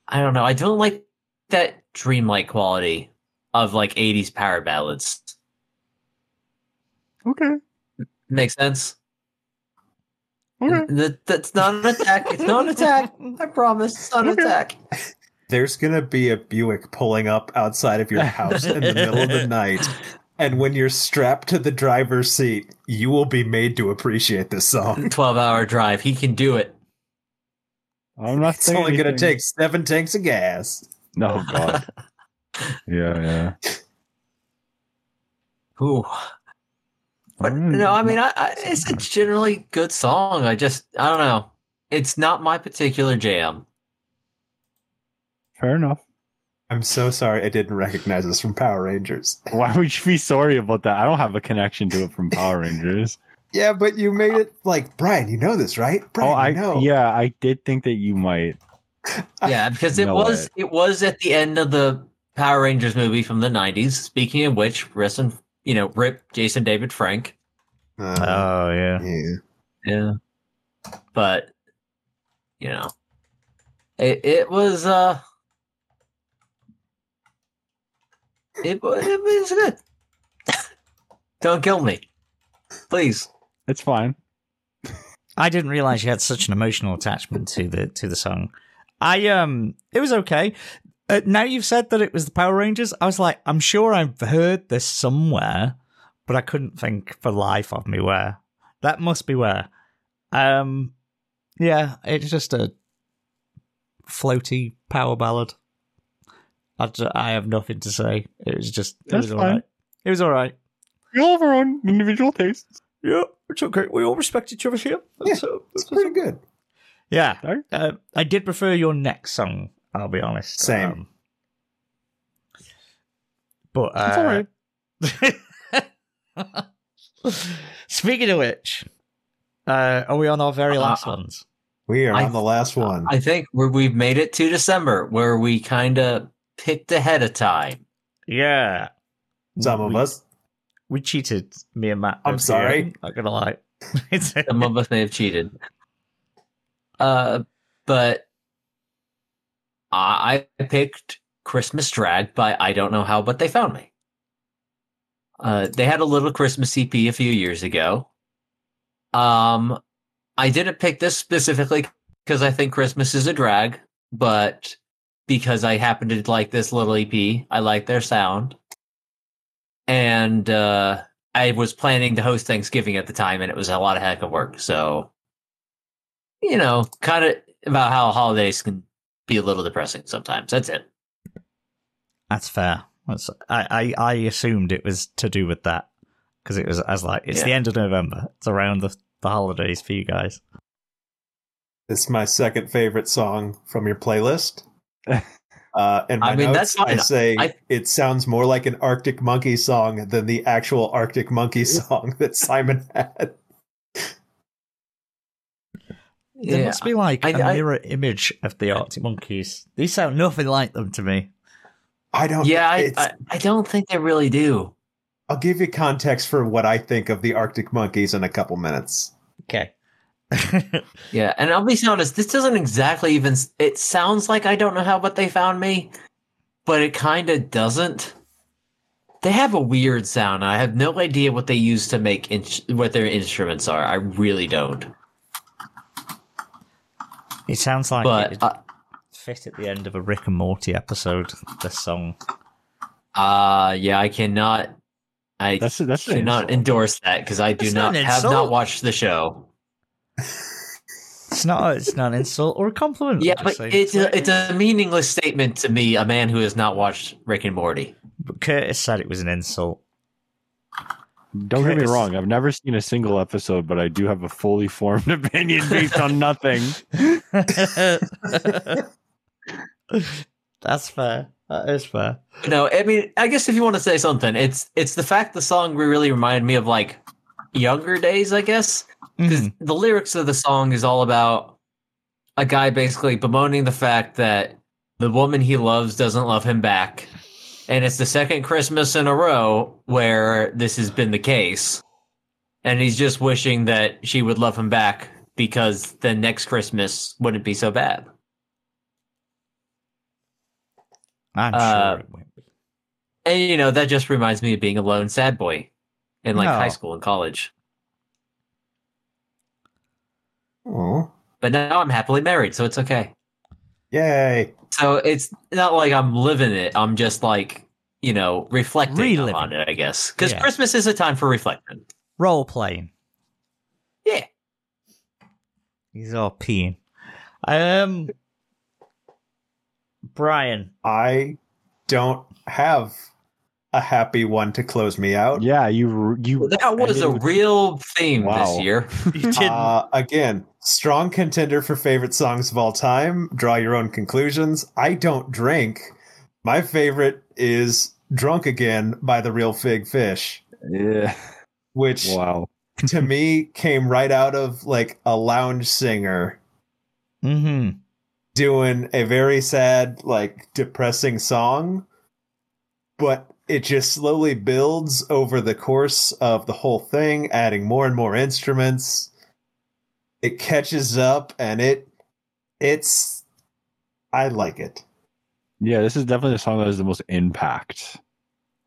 I don't know. I don't like that dreamlike quality of like 80s power ballads. Okay. Makes sense? Okay. That, that's not an attack. It's not an attack. I promise. It's not an Okay. attack. There's gonna be a Buick pulling up outside of your house in the middle of the night, and when you're strapped to the driver's seat, you will be made to appreciate this song. 12 hour drive. He can do it. I'm not It's only gonna take seven tanks of gas. No God. yeah, yeah. Ooh. But Mm. no, I mean, I, I, it's a generally good song. I just, I don't know. It's not my particular jam. Fair enough. I'm so sorry I didn't recognize this from Power Rangers. Why would you be sorry about that? I don't have a connection to it from Power Rangers. Yeah, but you made it like Brian. You know this, right? Brian, oh, I know. yeah, I did think that you might. Yeah, because it was, way. it was at the end of the Power Rangers movie from the '90s. Speaking of which, rest in, you know, rip Jason David Frank. Uh, Oh yeah. yeah. Yeah, but you know, it it was uh, it it was good. Don't kill me, please. It's fine. I didn't realize you had such an emotional attachment to the to the song. I um, it was okay. Uh, now you've said that it was the Power Rangers. I was like, I'm sure I've heard this somewhere, but I couldn't think for life of me where. That must be where. Um, yeah, it's just a floaty power ballad. I, ju- I have nothing to say. It was just it That's was all fine. right. It was all right. We all have our own individual tastes. Yeah, it's okay. We all respect each other here. Yeah, That's, uh, It's pretty good. Yeah, uh, I did prefer your next song. I'll be honest. Same. Um, but uh, It's all right. Speaking of which, uh, are we on our very last Uh, ones? We are I- on the last one. I think we're, we've made it to December where we kind of picked ahead of time. Yeah, Some of We- us. we cheated. Me and Matt. I'm sorry. here. Not gonna lie. Some of us may have cheated. Uh, but I picked Christmas Drag by I don't know how, but they found me. Uh, they had a little Christmas EP a few years ago. Um, I didn't pick this specifically because I think Christmas is a drag, but because I happen to like this little EP, I like their sound. And uh, I was planning to host Thanksgiving at the time, and it was a lot of heck of work. So, you know, kind of about how holidays can be a little depressing sometimes. That's it. That's fair. That's, I, I I assumed it was to do with that because it was as like it's the end of November. It's around the, the holidays for you guys. It's my second favorite song from your playlist. Uh, and my I mean, notes, that's fine. I say I- it sounds more like an Arctic Monkey song than the actual Arctic Monkey song that Simon had. There Yeah, must be like a I- I- mirror image of the Arctic Monkeys. These sound nothing like them to me. I don't. yeah. I, I I don't think they really do. I'll give you context for what I think of the Arctic Monkeys in a couple minutes. Okay. Yeah, and I'll be honest, this doesn't exactly even. It sounds like I don't know how, but they found me, but it kind of doesn't. They have a weird sound. I have no idea what they use to make in- what their instruments are. I really don't. It sounds like But it uh, fit at the end of a Rick and Morty episode. This song. uh yeah, I cannot. I That's that's cannot insult. endorse that because I do It's not not have not watched the show. It's not. It's not an insult or a compliment. Yeah, but it's a, it's a meaningless statement to me, a man who has not watched Rick and Morty. But Curtis said it was an insult. Don't get me wrong. I've never seen a single episode, but I do have a fully formed opinion based on nothing. That's fair. That is fair. No, I mean, I guess if you want to say something, it's it's the fact the song really reminded me of like younger days, I guess. Because Mhm. the lyrics of the song is all about a guy basically bemoaning the fact that the woman he loves doesn't love him back. And it's the second Christmas in a row where this has been the case. And he's just wishing that she would love him back because then next Christmas wouldn't be so bad. I'm Uh, sure it won't be. And you know, that just reminds me of being a lone sad boy in like No. high school and college. Oh, But now I'm happily married, so it's okay. yay! So it's not like I'm living it. I'm just like, you know, reflecting Reliving. on it, I guess. Because Yeah. Christmas is a time for reflection. Role playing. Yeah. He's all peeing. Um, Brian. I don't have a happy one to close me out. Yeah, you you. That was a real theme Wow. this year. Uh, again, strong contender for favorite songs of all time. Draw your own conclusions. I don't drink. My favorite is "Drunk Again" by the Reel Big Fish, Yeah. which Wow. to me came right out of like a lounge singer mm-hmm. doing a very sad, like depressing song, but it just slowly builds over the course of the whole thing, adding more and more instruments. It catches up and it it's I like it. Yeah, this is definitely the song that has the most impact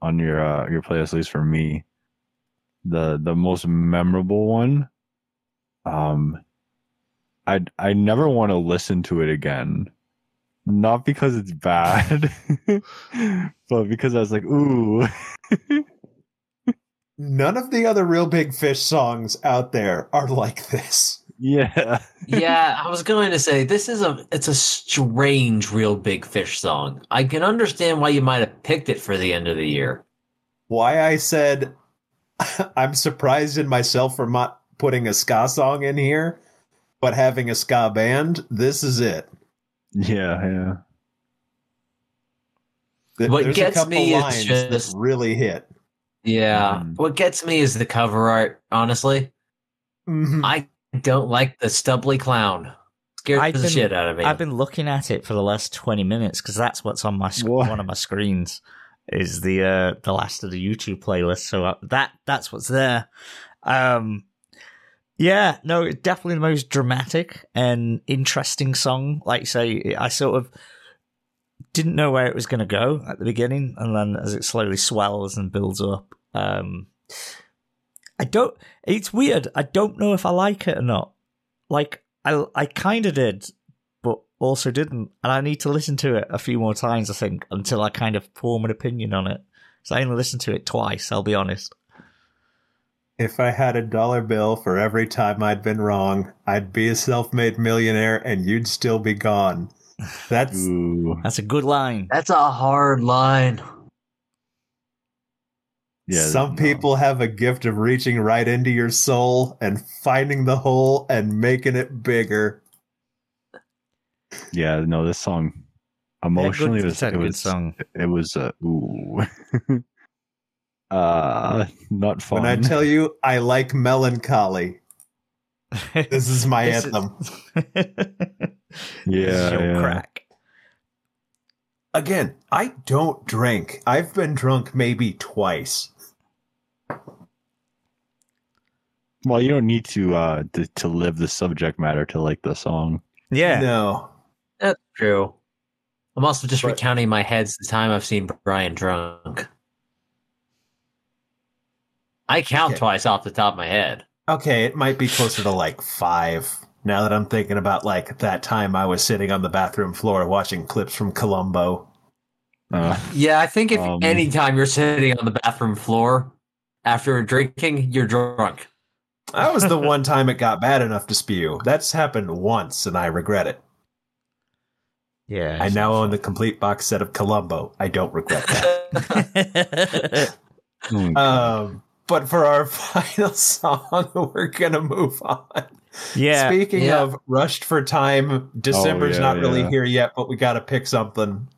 on your uh, your playlist, at least for me. The the most memorable one. Um, I I never want to listen to it again, not because it's bad, but because I was like, ooh, None of the other Reel Big Fish songs out there are like this. yeah, yeah, I was going to say this is a it's a strange Reel Big Fish song. I can understand why you might have picked it for the end of the year. Why I said I'm surprised in myself for not putting a ska song in here, but having a ska band, this is it. Yeah, yeah. Th- What gets a me is lines just- that really hit. Yeah. Mhm. What gets me is the cover art, honestly. Mhm. I don't like the stubbly clown. Scares I've the been- shit out of me. I've been looking at it for the last 20 minutes because that's what's on my sc- What? one of my screens. is the uh, the last of the YouTube playlist. So uh, that that's what's there. Um, yeah, no, definitely the most dramatic and interesting song. Like you say, I sort of didn't know where it was going to go at the beginning, and then as it slowly swells and builds up, um, I don't. It's weird. I don't know if I like it or not. Like I, I kind of did, but also didn't, and I need to listen to it a few more times. I think until I kind of form an opinion on it. So I only listened to it twice. I'll be honest. If I had a dollar bill for every time I'd been wrong, I'd be a self-made millionaire, and you'd still be gone. That's Ooh. That's a good line. That's a hard line. Yeah. Some no. people have a gift of reaching right into your soul and finding the hole and making it bigger. Yeah, no, this song emotionally yeah, good, it was it's a it good was song. it was uh, ooh. uh not fun. When I tell you I like melancholy, this is my This is- anthem. Yeah, This is your yeah. crack. Again, I don't drink. I've been drunk maybe twice. well, you don't need to uh to, to live the subject matter to like the song. Yeah. No. That's true. I'm also just But- recounting my heads the time I've seen Brian drunk. I count Okay. twice off the top of my head. Okay, it might be closer to like five. Now that I'm thinking about like that time I was sitting on the bathroom floor watching clips from Columbo. Uh, Yeah, I think if Um, anytime you're sitting on the bathroom floor after drinking, you're drunk. That was the one time it got bad enough to spew. That's happened once and I regret it. Yeah. I now own the complete box set of Columbo. I don't regret that. mm, um, but for our final song, we're gonna move on. yeah. Speaking Yeah. of rushed for time, December's yeah, not really here yet, but we gotta pick something.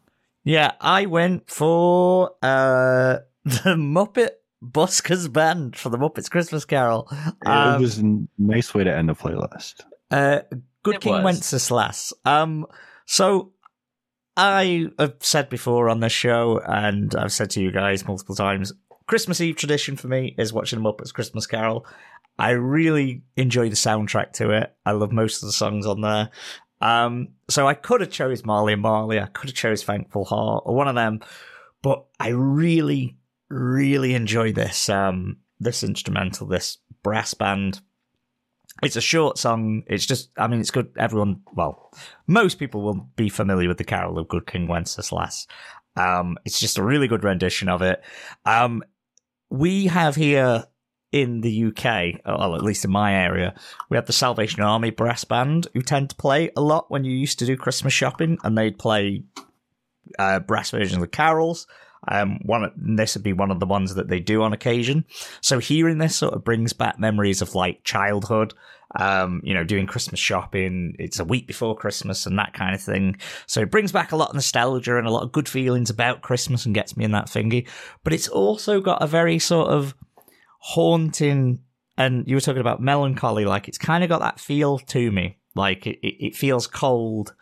Yeah, I went for uh the Muppet Buskers Band for the Muppets Christmas Carol. it Um, was a nice way to end the playlist. Uh, Good It King was. Wenceslas. Um, so I have said before on this show, and I've said to you guys multiple times, Christmas Eve tradition for me is watching Muppets Christmas Carol. I really enjoy the soundtrack to it. I love most of the songs on there. Um, so I could have chose Marley and Marley. I could have chose Thankful Heart or one of them, but I really, really enjoy this um, this instrumental, this brass band. It's a short song. It's just, I mean, it's good. Everyone, well, most people will be familiar with the Carol of Good King Wenceslas. Um, it's just a really good rendition of it. Um, we have here in the UK, well, at least in my area, we have the Salvation Army brass band who tend to play a lot when you used to do Christmas shopping, and they'd play uh, brass versions of carols. Um, one this would be one of the ones that they do on occasion. So hearing this sort of brings back memories of like childhood. Um, you know, doing Christmas shopping. It's a week before Christmas and that kind of thing. So it brings back a lot of nostalgia and a lot of good feelings about Christmas and gets me in that thingy. But it's also got a very sort of haunting and you were talking about melancholy like it's kind of got that feel to me like it, it, feels cold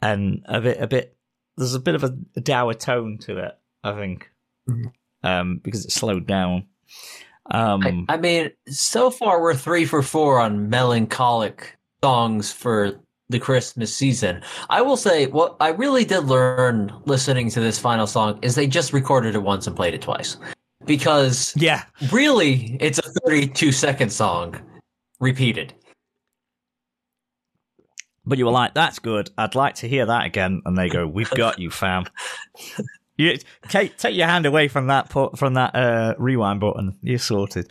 and a bit a bit there's a bit of a, dour tone to it i think Mhm. um because it's slowed down um I, I mean, so far we're three for four on melancholic songs for the Christmas season. I will say, what I really did learn listening to this final song is they just recorded it once and played it twice. Because yeah really, it's a 32 second song repeated. but you were like that's good i'd like to hear that again and they go we've got you fam you Kate, take your hand away from that pu- from that uh rewind button. You're sorted.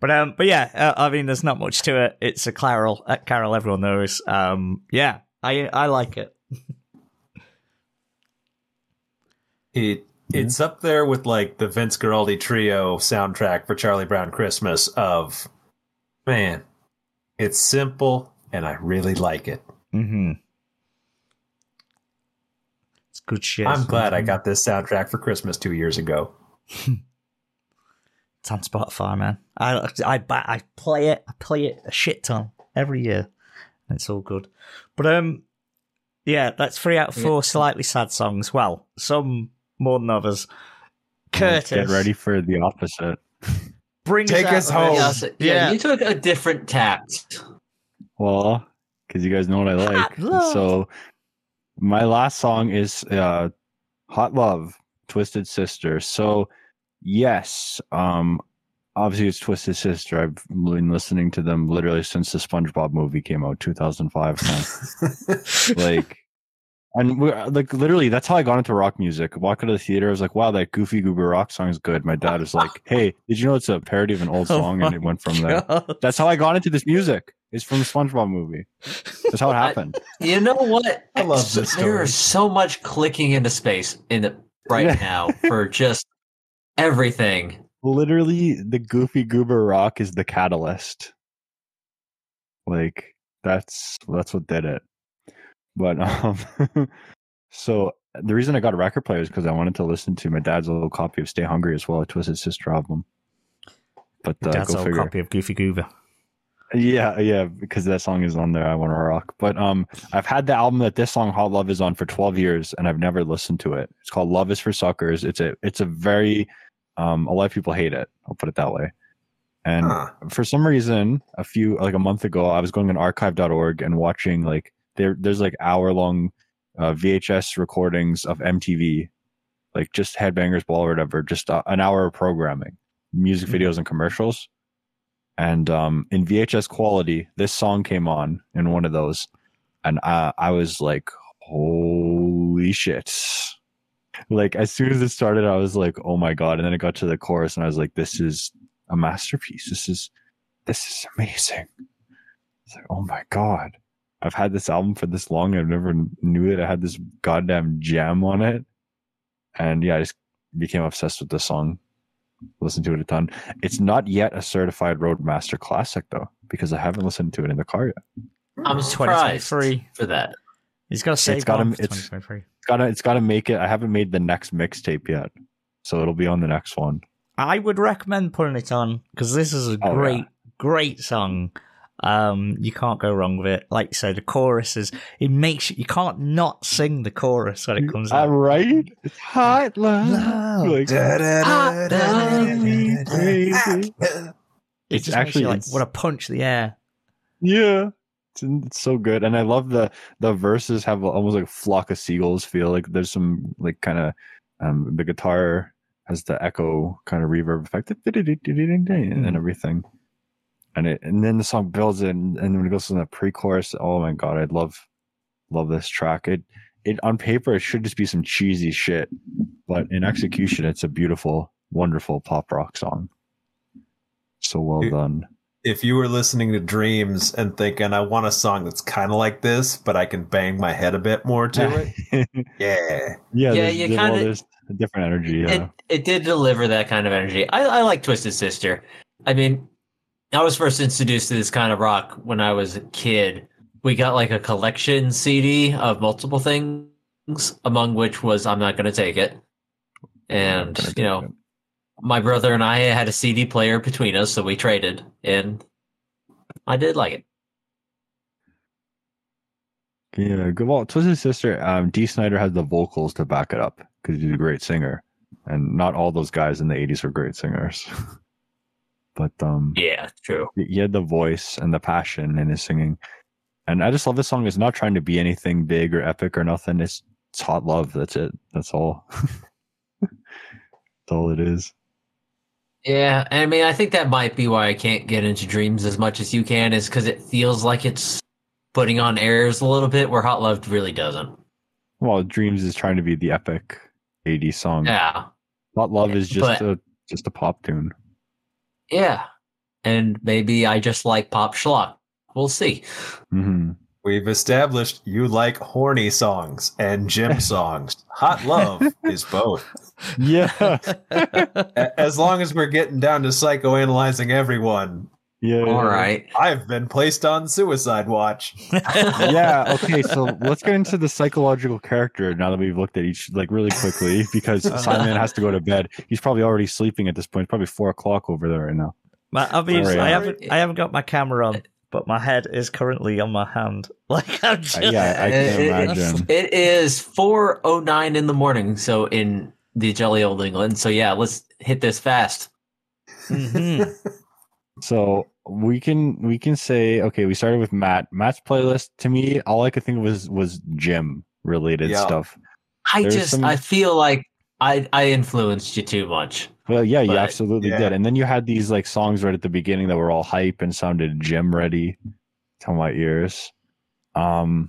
But um but yeah uh, i mean there's not much to it. It's a carol uh, carol everyone knows. Um yeah i i like it. It it's up there with like the Vince Guaraldi trio soundtrack for Charlie Brown Christmas of man, it's simple and I really like it. mm-hmm. it's good shit I'm glad I got this soundtrack for Christmas 2 years ago. It's on Spotify, man. I I ba- I play it. I play it a shit ton every year. and It's all good. But um, yeah, that's three out of four slightly sad songs. Well, some more than others. Curtis, Get ready for the opposite. Bring Take us, us home. Yeah, so- yeah, Yeah. you took a different tact. Well, because you guys know what I like. love. So my last song is uh Hot Love, Twisted Sister. So yes, um obviously it's Twisted Sister. I've been listening to them literally since the SpongeBob movie came out, 2005. like and we like literally that's how I got into rock music. Walk of the theater, I was like, wow, that goofy goober rock song is good. My dad was like, Hey, did you know it's a parody of an old Oh song? and it went from there. That's how I got into this music. It's from the SpongeBob movie. That's how it I- happened. You know what? I love this There story. is so much clicking into space in it right Yeah. now for just everything. Literally, the Goofy Goober Rock is the catalyst. Like that's that's what did it. But um, so the reason I got a record player is because I wanted to listen to my dad's little copy of "Stay Hungry" as well, a Twisted Sister album. But uh, That's go old figure. copy of Goofy Goober. Yeah, yeah, because that song is on there. I want to rock. But um, I've had the album that this song "Hot Love" is on for twelve years, and I've never listened to it. It's called "Love Is for Suckers." It's a it's a very um, a lot of people hate it. I'll put it that way. And Huh. for some reason, a few like a month ago, I was going on archive.org and watching like there there's like hour long uh, VHS recordings of MTV, like just Headbangers Ball or whatever, just uh, an hour of programming, music videos and commercials. And um, in VHS quality, this song came on in one of those, and I, I was like, "Holy shit!" Like as soon as it started, I was like, "Oh my god!" And then it got to the chorus, and I was like, "This is a masterpiece. This is this is amazing." It's like, "Oh my god!" I've had this album for this long. I've never knew that I had this goddamn jam on it, and yeah, I just became obsessed with the song. Listen to it a ton. It's not yet a certified Roadmaster classic though, because I haven't listened to it in the car yet. I'm surprised 2023. for that. He's got to save got one him- for it's- 2023. It's gotta it's gotta make it. I haven't made the next mixtape yet, so it'll be on the next one. I would recommend putting it on because this is a Oh, great, yeah. great song. Um, you can't go wrong with it. Like you say, the chorus is it makes you, you can't not sing the chorus when it comes out. right, it's hot love. Love. Like, It's actually like it's- want to punch the air. Yeah. It's, it's so good. And I love the the verses have almost like a flock of seagulls feel. Like there's some like kind of um the guitar has the echo kind of reverb effect and everything. And it and then the song builds in and, and when it goes to the pre-chorus, oh my god, I love love this track. It it on paper it should just be some cheesy shit, but in execution it's a beautiful, wonderful pop rock song. So well It- done. if you were listening to Dreams and thinking, I want a song that's kind of like this, but I can bang my head a bit more to it. Yeah. Yeah, Yeah, there's, you kinda- there's a different energy. Yeah. It it did deliver that kind of energy. I, I like Twisted Sister. I mean, I was first introduced to this kind of rock when I was a kid. We got like a collection CD of multiple things, among which was "I'm Not Gonna Take It," and you know, It. my brother and I had a CD player between us, so we traded, and I did like it. yeah, good. Well, Twisted Sister, um, Dee Snider has the vocals to back it up because he's a great singer, and not all those guys in the '80s were great singers. but um, Yeah, true. he had the voice and the passion in his singing, and I just love this song. It's not trying to be anything big or epic or nothing. It's it's hot love. That's it. That's all. That's all it is. Yeah, I mean, I think that might be why I can't get into Dreams as much as you can, is because it feels like it's putting on airs a little bit, where Hot Love really doesn't. Well, Dreams is trying to be the epic '80s song. Yeah, Hot love is just But- a just a pop tune. Yeah, and maybe I just like pop schlock. We'll see. hmm We've established you like horny songs and gym songs. Hot Love is both. Yeah. As long as we're getting down to psychoanalyzing everyone, Yeah. All right. I've been placed on suicide watch. Yeah. Okay. So let's get into the psychological character now that we've looked at each like really quickly because Simon has to go to bed. He's probably already sleeping at this point. It's probably four o'clock over there right now. My, obviously, Sorry, I uh, haven't I haven't got my camera on, but my head is currently on my hand. Like I'm just Uh, yeah, I can It- it- imagine. It is four oh nine in the morning, so in the jelly old England. So yeah, let's hit this fast. Mhm. So we can we can say okay. We started with Matt. Matt's playlist to me, all I could think of was was gym related Yeah. stuff. I There's just some- I feel like I I influenced you too much. Well, yeah, you absolutely yeah. did. And then you had these like songs right at the beginning that were all hype and sounded gym ready to my ears. Um,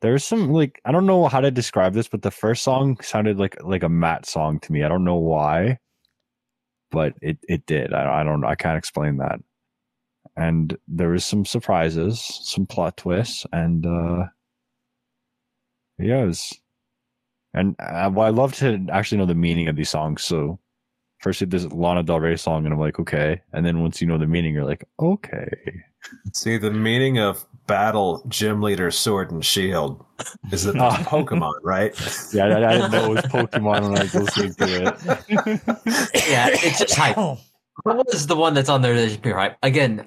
there's some like I don't know how to describe this, but the first song sounded like like a Matt song to me. I don't know why, but it it did. I, I don't I can't explain that. And there was some surprises, some plot twists, and uh yeah, it was. And uh, well, I love to actually know the meaning of these songs. So first this Lana Del Rey song, and I'm like, okay. And then once you know the meaning, you're like, okay. See, the meaning of battle, gym leader, sword, and shield is that Oh. it's Pokemon, right? Yeah, I, I didn't know it was Pokemon when I was listening to it. Yeah, it's just hype. What was the one that's on there that should be hype? Again, n-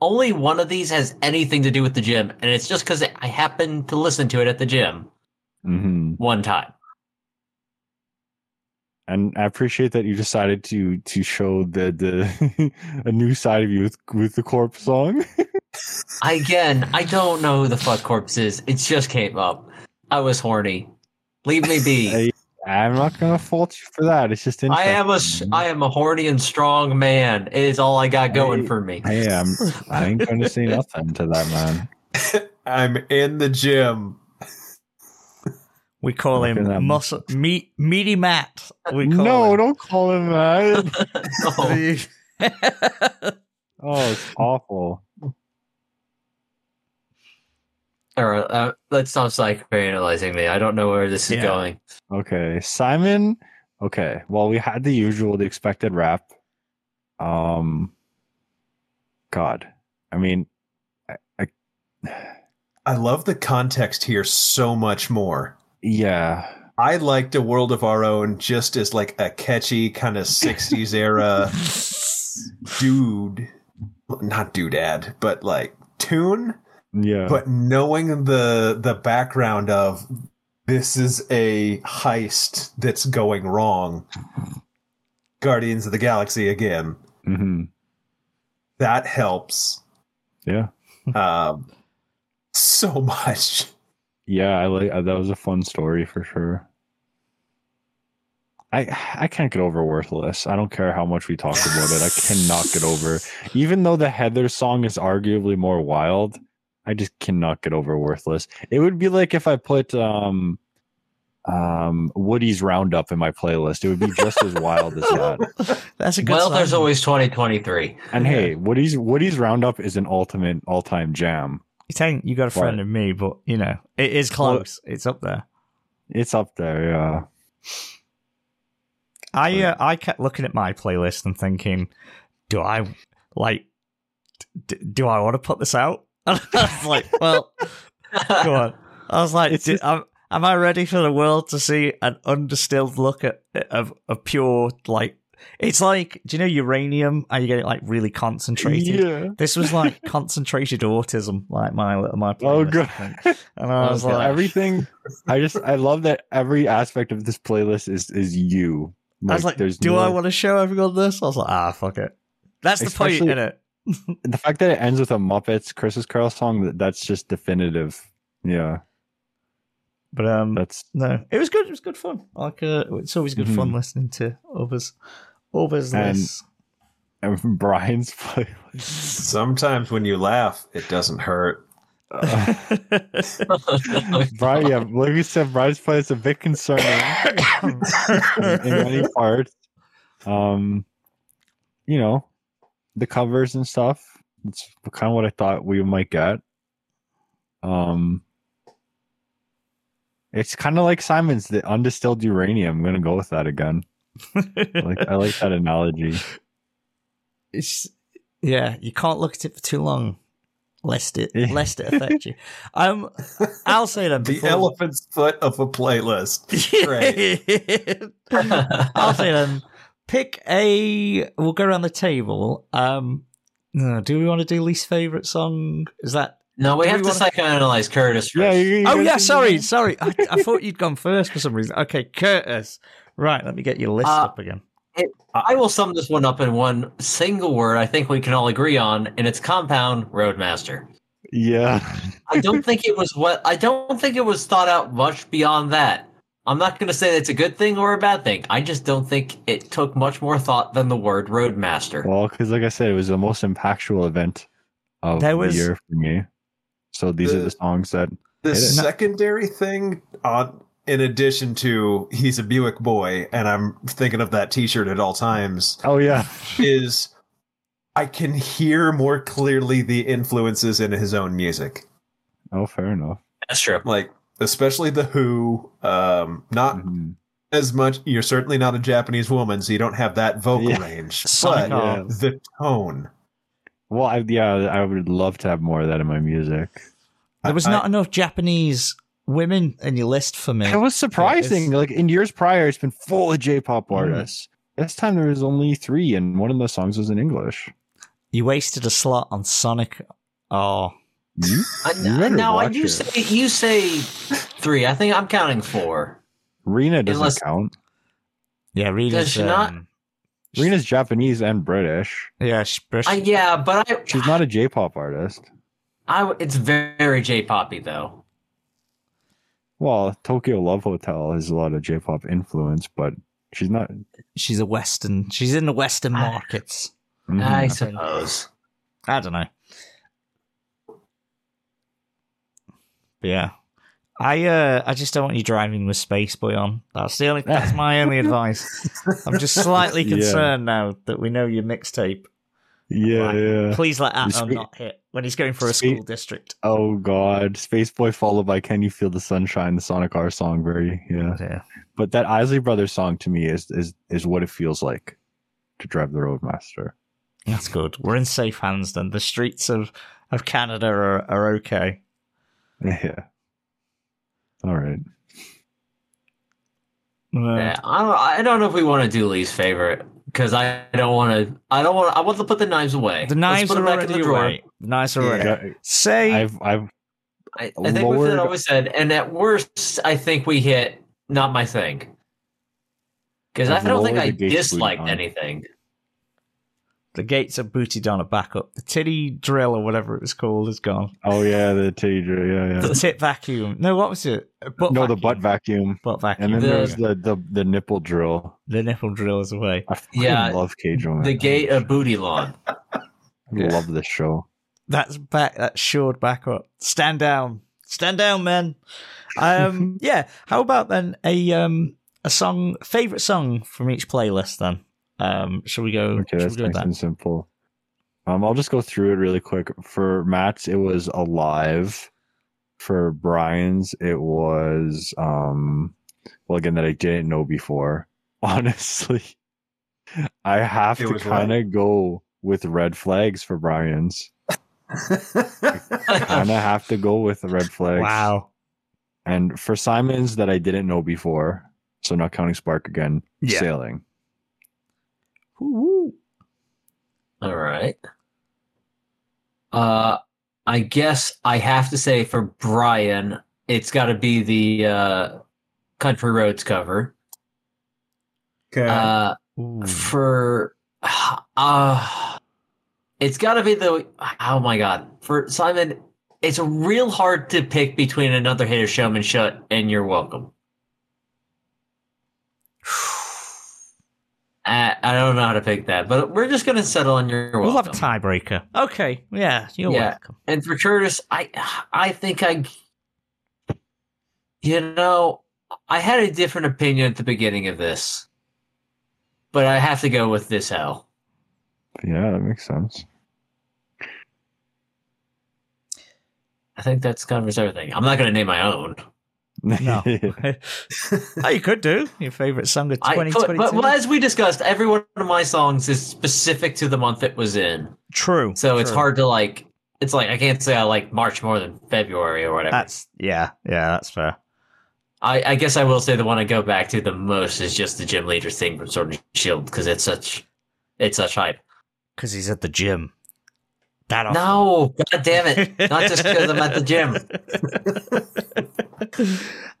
only one of these has anything to do with the gym, and it's just because I happened to listen to it at the gym hmm one time. And I appreciate that you decided to to show the the a new side of you with with the corpse song. Again, I don't know who the fuck corpse is. It just came up. I was horny. Leave me be. Hey, I'm not gonna fault you for that. It's just I am a s- I am a horny and strong man. It is all I got going Hey. for me. I'm, I ain't gonna say nothing to that man. I'm in the gym. We call Look him that. muscle, meat, meaty Matt. We call No, him. don't call him that. Oh, Oh, it's awful. All right, uh, let's stop psychoanalyzing me. I don't know where this is Yeah. going. Okay, Simon. Okay, well, we had the usual, the expected rap. Um, God, I mean, I, I I love the context here so much more. yeah, I liked a world of our own just as like a catchy kind of 60s era dude, not doodad, but like tune. Yeah, But knowing the the background of this is a heist that's going wrong, Guardians of the Galaxy again, hmm that helps yeah, um, so much. yeah. I like uh, that was a fun story for sure. I I can't get over worthless. I don't care how much we talk about it. I cannot get over. Even though the Heather song is arguably more wild, I just cannot get over worthless. It would be like if I put um um Woody's Roundup in my playlist. It would be just as wild as that. That's a good Well, song. there's always 2023. And hey, Woody's Woody's Roundup is an ultimate all-time jam. You think you got a friend What? in me, but you know it is close. it's up there. It's up there, yeah. I uh, I kept looking at my playlist and thinking, do I like? D- do I want to put this out? And I was like, well, go on. I was like, just- am, am I ready for the world to see an undistilled look at of a pure like? It's like, do you know uranium? Are you getting like really concentrated. Yeah. This was like concentrated autism, like my little my playlist. Oh god. And I was Okay, like, everything I just I love that every aspect of this playlist is is you. I was like, there's do no- I want to show everyone this? I was like, ah, fuck it. That's the point Especially- in it. the fact that it ends with a Muppets Christmas Carol song, that's just definitive. Yeah, But um, that's no, it was good. It was good fun. Like, uh, it's always good fun Mhm. listening to others, others And- lists. and Brian's playlist. Sometimes when you laugh, it doesn't hurt. Uh, Brian, yeah, like you said, Brian's playlist is a bit concerning in, in many parts. Um, you know, the covers and stuff. It's kind of what I thought we might get. Um, it's kind of like Simon's the undistilled uranium. I'm gonna go with that again. I like I like that analogy. it's yeah, you can't look at it for too long, lest it Yeah. lest it affect you. Um, I'll say that The elephant's foot of a playlist. Right. I'll say then. Pick a. We'll go around the table. Um, do we want to do least favorite song? Is that No, we Do have we to wanna- psychoanalyze Curtis first. Yeah. You, you Oh yeah, can- sorry, sorry. I, I thought you'd gone first for some reason. Okay, Curtis. Right, let me get your list Uh, up again. I will sum this one up in one single word I think we can all agree on, and it's compound roadmaster. Yeah. I don't think it was what I don't think it was thought out much beyond that. I'm not going to say it's a good thing or a bad thing. I just don't think it took much more thought than the word roadmaster. Well, because like I said, it was the most impactful event of There was- the year for me. So these are The- the songs that The Hit it. secondary thing, uh, in addition to he's a Buick boy, and I'm thinking of that T-shirt at all times, oh yeah. is I can hear more clearly the influences in his own music, Oh, fair enough. That's true. like especially the Who. Um, not Mhm. as much. You're certainly not a Japanese woman, so you don't have that vocal Yeah. range. But Yeah. The tone. Well, I, yeah, I would love to have more of that in my music. There was I- not enough Japanese women in your list for me. It was surprising. it's- Like in years prior, it's been full of J-pop Mm. artists. This time there was only three, and one of the songs was in English. You wasted a slot on Sonic. Oh, You? I, You better now, I watch you it. say you say three. I think I'm counting four. Rina doesn't Unless- count. yeah, Does Rina's she not? um, Rina's Japanese and British. Yeah, she's British. I, yeah, but I, She's not a J-pop artist. I, it's very J-poppy though. Well, Tokyo Love Hotel has a lot of J-pop influence, but she's not. she's a Western. She's in the Western markets. Mhm. I suppose. I don't know. But yeah. I uh I just don't want you driving with Space Boy on. That's the only that's my only advice. I'm just slightly Yeah. concerned now that we know your mixtape. yeah, Right. yeah. Please let Atmo Spa- not hit when he's going for a school district. Oh God, Space Boy followed by "Can You Feel the Sunshine," the Sonic R song. Very yeah. Yeah. But that Isley Brothers song to me is is is what it feels like to drive the Roadmaster. That's good. We're in safe hands then. The streets of, of Canada are, are okay. Yeah. All right. Uh, Yeah, I don't. I don't know if we want to do least favorite because I don't want to. I don't want. I want to put the knives away. The Let's knives put are them back in already the drawer. away. The knives are already. Yeah, Say I've I've I, I think we've always said, and at worst, I think we hit not my thing. Because I don't think I disliked booty on. anything. The gates are booted on a backup. The titty drill or whatever it was called is gone. oh yeah the teacher yeah yeah. The yeah tit vacuum. No, what was it? A butt no vacuum. the butt vacuum Butt vacuum. and then The- there's the, the the nipple drill. the nipple drill is away. I Yeah, love Cage on The gate of booty lawn. I love this show. That's back. That's shored back up. Stand down. Stand down, men. Um, yeah. How about then a um a song favorite song from each playlist? Then um, shall we go? Okay, shall that's we go nice that? and simple. Um, I'll just go through it really quick. For Matt's, it was Alive. For Brian's, it was um, well again that I didn't know before. Honestly, I have It to kind of go with Red Flags for Brian's. I kind of have to go with the Red Flags. Wow. And for Simon's, that I didn't know before, so not counting Spark again, Yeah. Sailing. Woo-woo. All right. Uh, I guess I have to say for Brian, it's got to be the uh, Country Roads cover. Okay. Uh, Ooh. for uh it's got to be the oh my god for simon it's real hard to pick between another hit of showmanship and you're welcome I, I don't know how to pick that but we're just gonna settle on your We'll have a tiebreaker. Okay. Yeah, you're Yeah. welcome. and for curtis i i think i you know i had a different opinion at the beginning of this but i have to go with this hell Yeah, that makes sense. I think that's covers everything. I'm not going to name my own. No. oh, you could do your favorite song of I could, 2022. but well, as we discussed, every one of my songs is specific to the month it was in, true. so it's hard to like. It's like I can't say I like March more than February or whatever. That's yeah, yeah, that's fair. I, I guess I will say the one I go back to the most is just the gym leader thing from Sword and Shield because it's such, it's such hype. Because he's at the gym. that often. No, god damn it! Not just because I'm at the gym.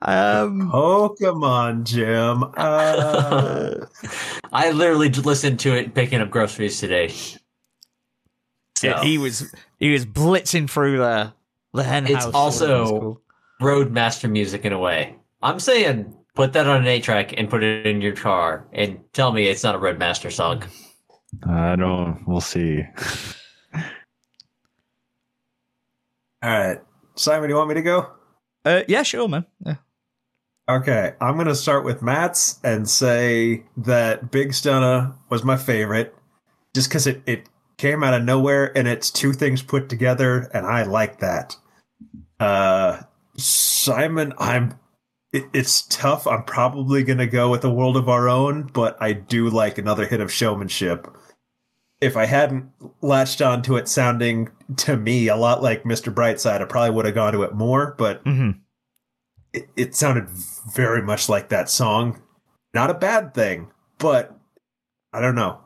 um, Pokemon Jim. Uh, I literally listened to it picking up groceries today. yeah, he was he was blitzing through the the hen It's house. also- cool. Roadmaster music in a way. I'm saying put that on an eight track and put it in your car and tell me it's not a Roadmaster song. I don't. We'll see. all right, Simon, do you want me to go? Uh, yeah, sure, man. Yeah. Okay, I'm gonna start with Matt's and say that Big Stunna was my favorite, just because it it came out of nowhere and it's two things put together, and I like that. Uh, Simon, I'm. It, it's tough. I'm probably gonna go with a world of our own, but I do like another hit of showmanship. If I hadn't latched onto it sounding to me a lot like Mr. Brightside, I probably would have gone to it more, but hmm it, it sounded very much like that song. Not a bad thing, but I don't know.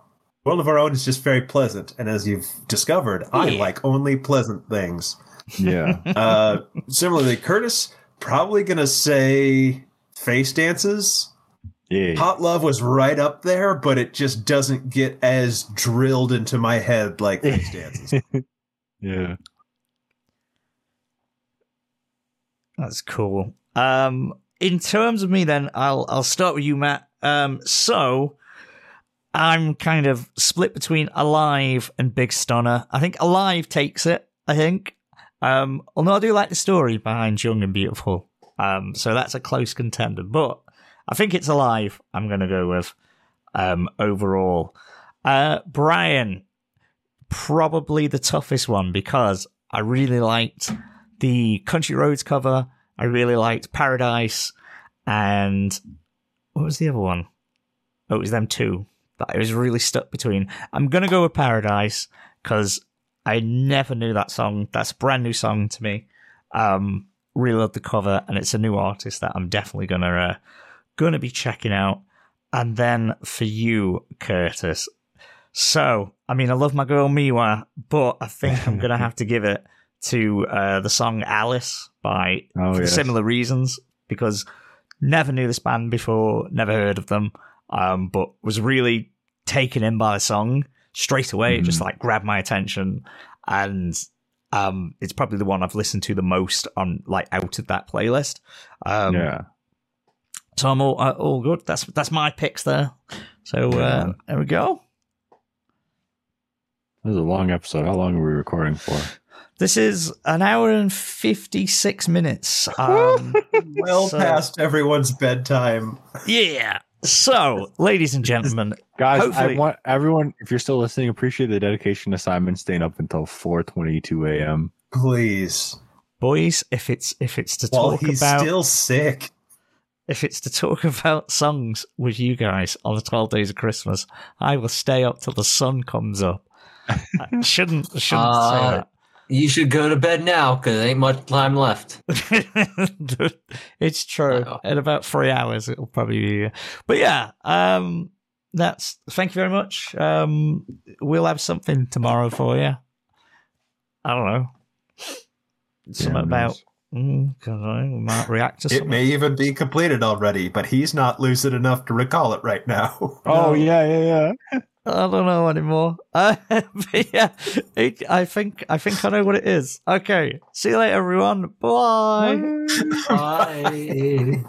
World of Our Own is just very pleasant, and as you've discovered, I like only pleasant things. Yeah. Uh, similarly, Curtis probably gonna say face dances. Yeah. Hot Love was right up there, but it just doesn't get as drilled into my head like face dances. Yeah. That's cool. Um, in terms of me, then I'll I'll start with you, Matt. Um, so I'm kind of split between Alive and Big Stunna. I think Alive takes it. I think. Um, although I do like the story behind Young and Beautiful. Um, so that's a close contender, but I think it's Alive. I'm gonna go with. Um, overall, uh, Brian, probably the toughest one because I really liked the Country Roads cover. I really liked Paradise, and what was the other one? Oh, it was them two that I was really stuck between. I'm gonna go with Paradise because I never knew that song. That's a brand new song to me. Um, really love the cover, and it's a new artist that I'm definitely gonna uh, gonna be checking out. And then for you, Curtis. So, I mean, I love my girl Miwa, but I think I'm gonna have to give it to uh, the song Alice by Oh, for yes. similar reasons because never knew this band before, never heard of them, um, but was really taken in by the song straight away. It just like grabbed my attention, and um, it's probably the one I've listened to the most on like out of that playlist. Um, yeah. So I'm all uh, all good. That's that's my picks there. So uh, Yeah. there we go. This is a long episode. How long are we recording for? This is an hour and fifty six minutes. Um, well So- past everyone's bedtime. yeah. So, ladies and gentlemen, Guys, Hopefully- I want everyone, if you're still listening, appreciate the dedication to Simon staying up until 4:22 a.m. Please. boys, if it's if it's to While talk he's about still sick. If it's to talk about songs with you guys on the twelve days of Christmas, I will stay up till the sun comes up. I shouldn't shouldn't Uh, You should go to bed now because there ain't much time left. it's true. Uh-oh. In about three hours, it'll probably be. But yeah, um, that's. Thank you very much. Um, we'll have something tomorrow for you. I don't know. Something Yeah, about. Nice. Mm, 'cause I we might react to It something. may even be completed already, but he's not lucid enough to recall it right now. Oh yeah, yeah, yeah. I don't know anymore. Uh, but yeah, it, I think I think I know what it is. Okay, see you later, everyone. Bye. Bye.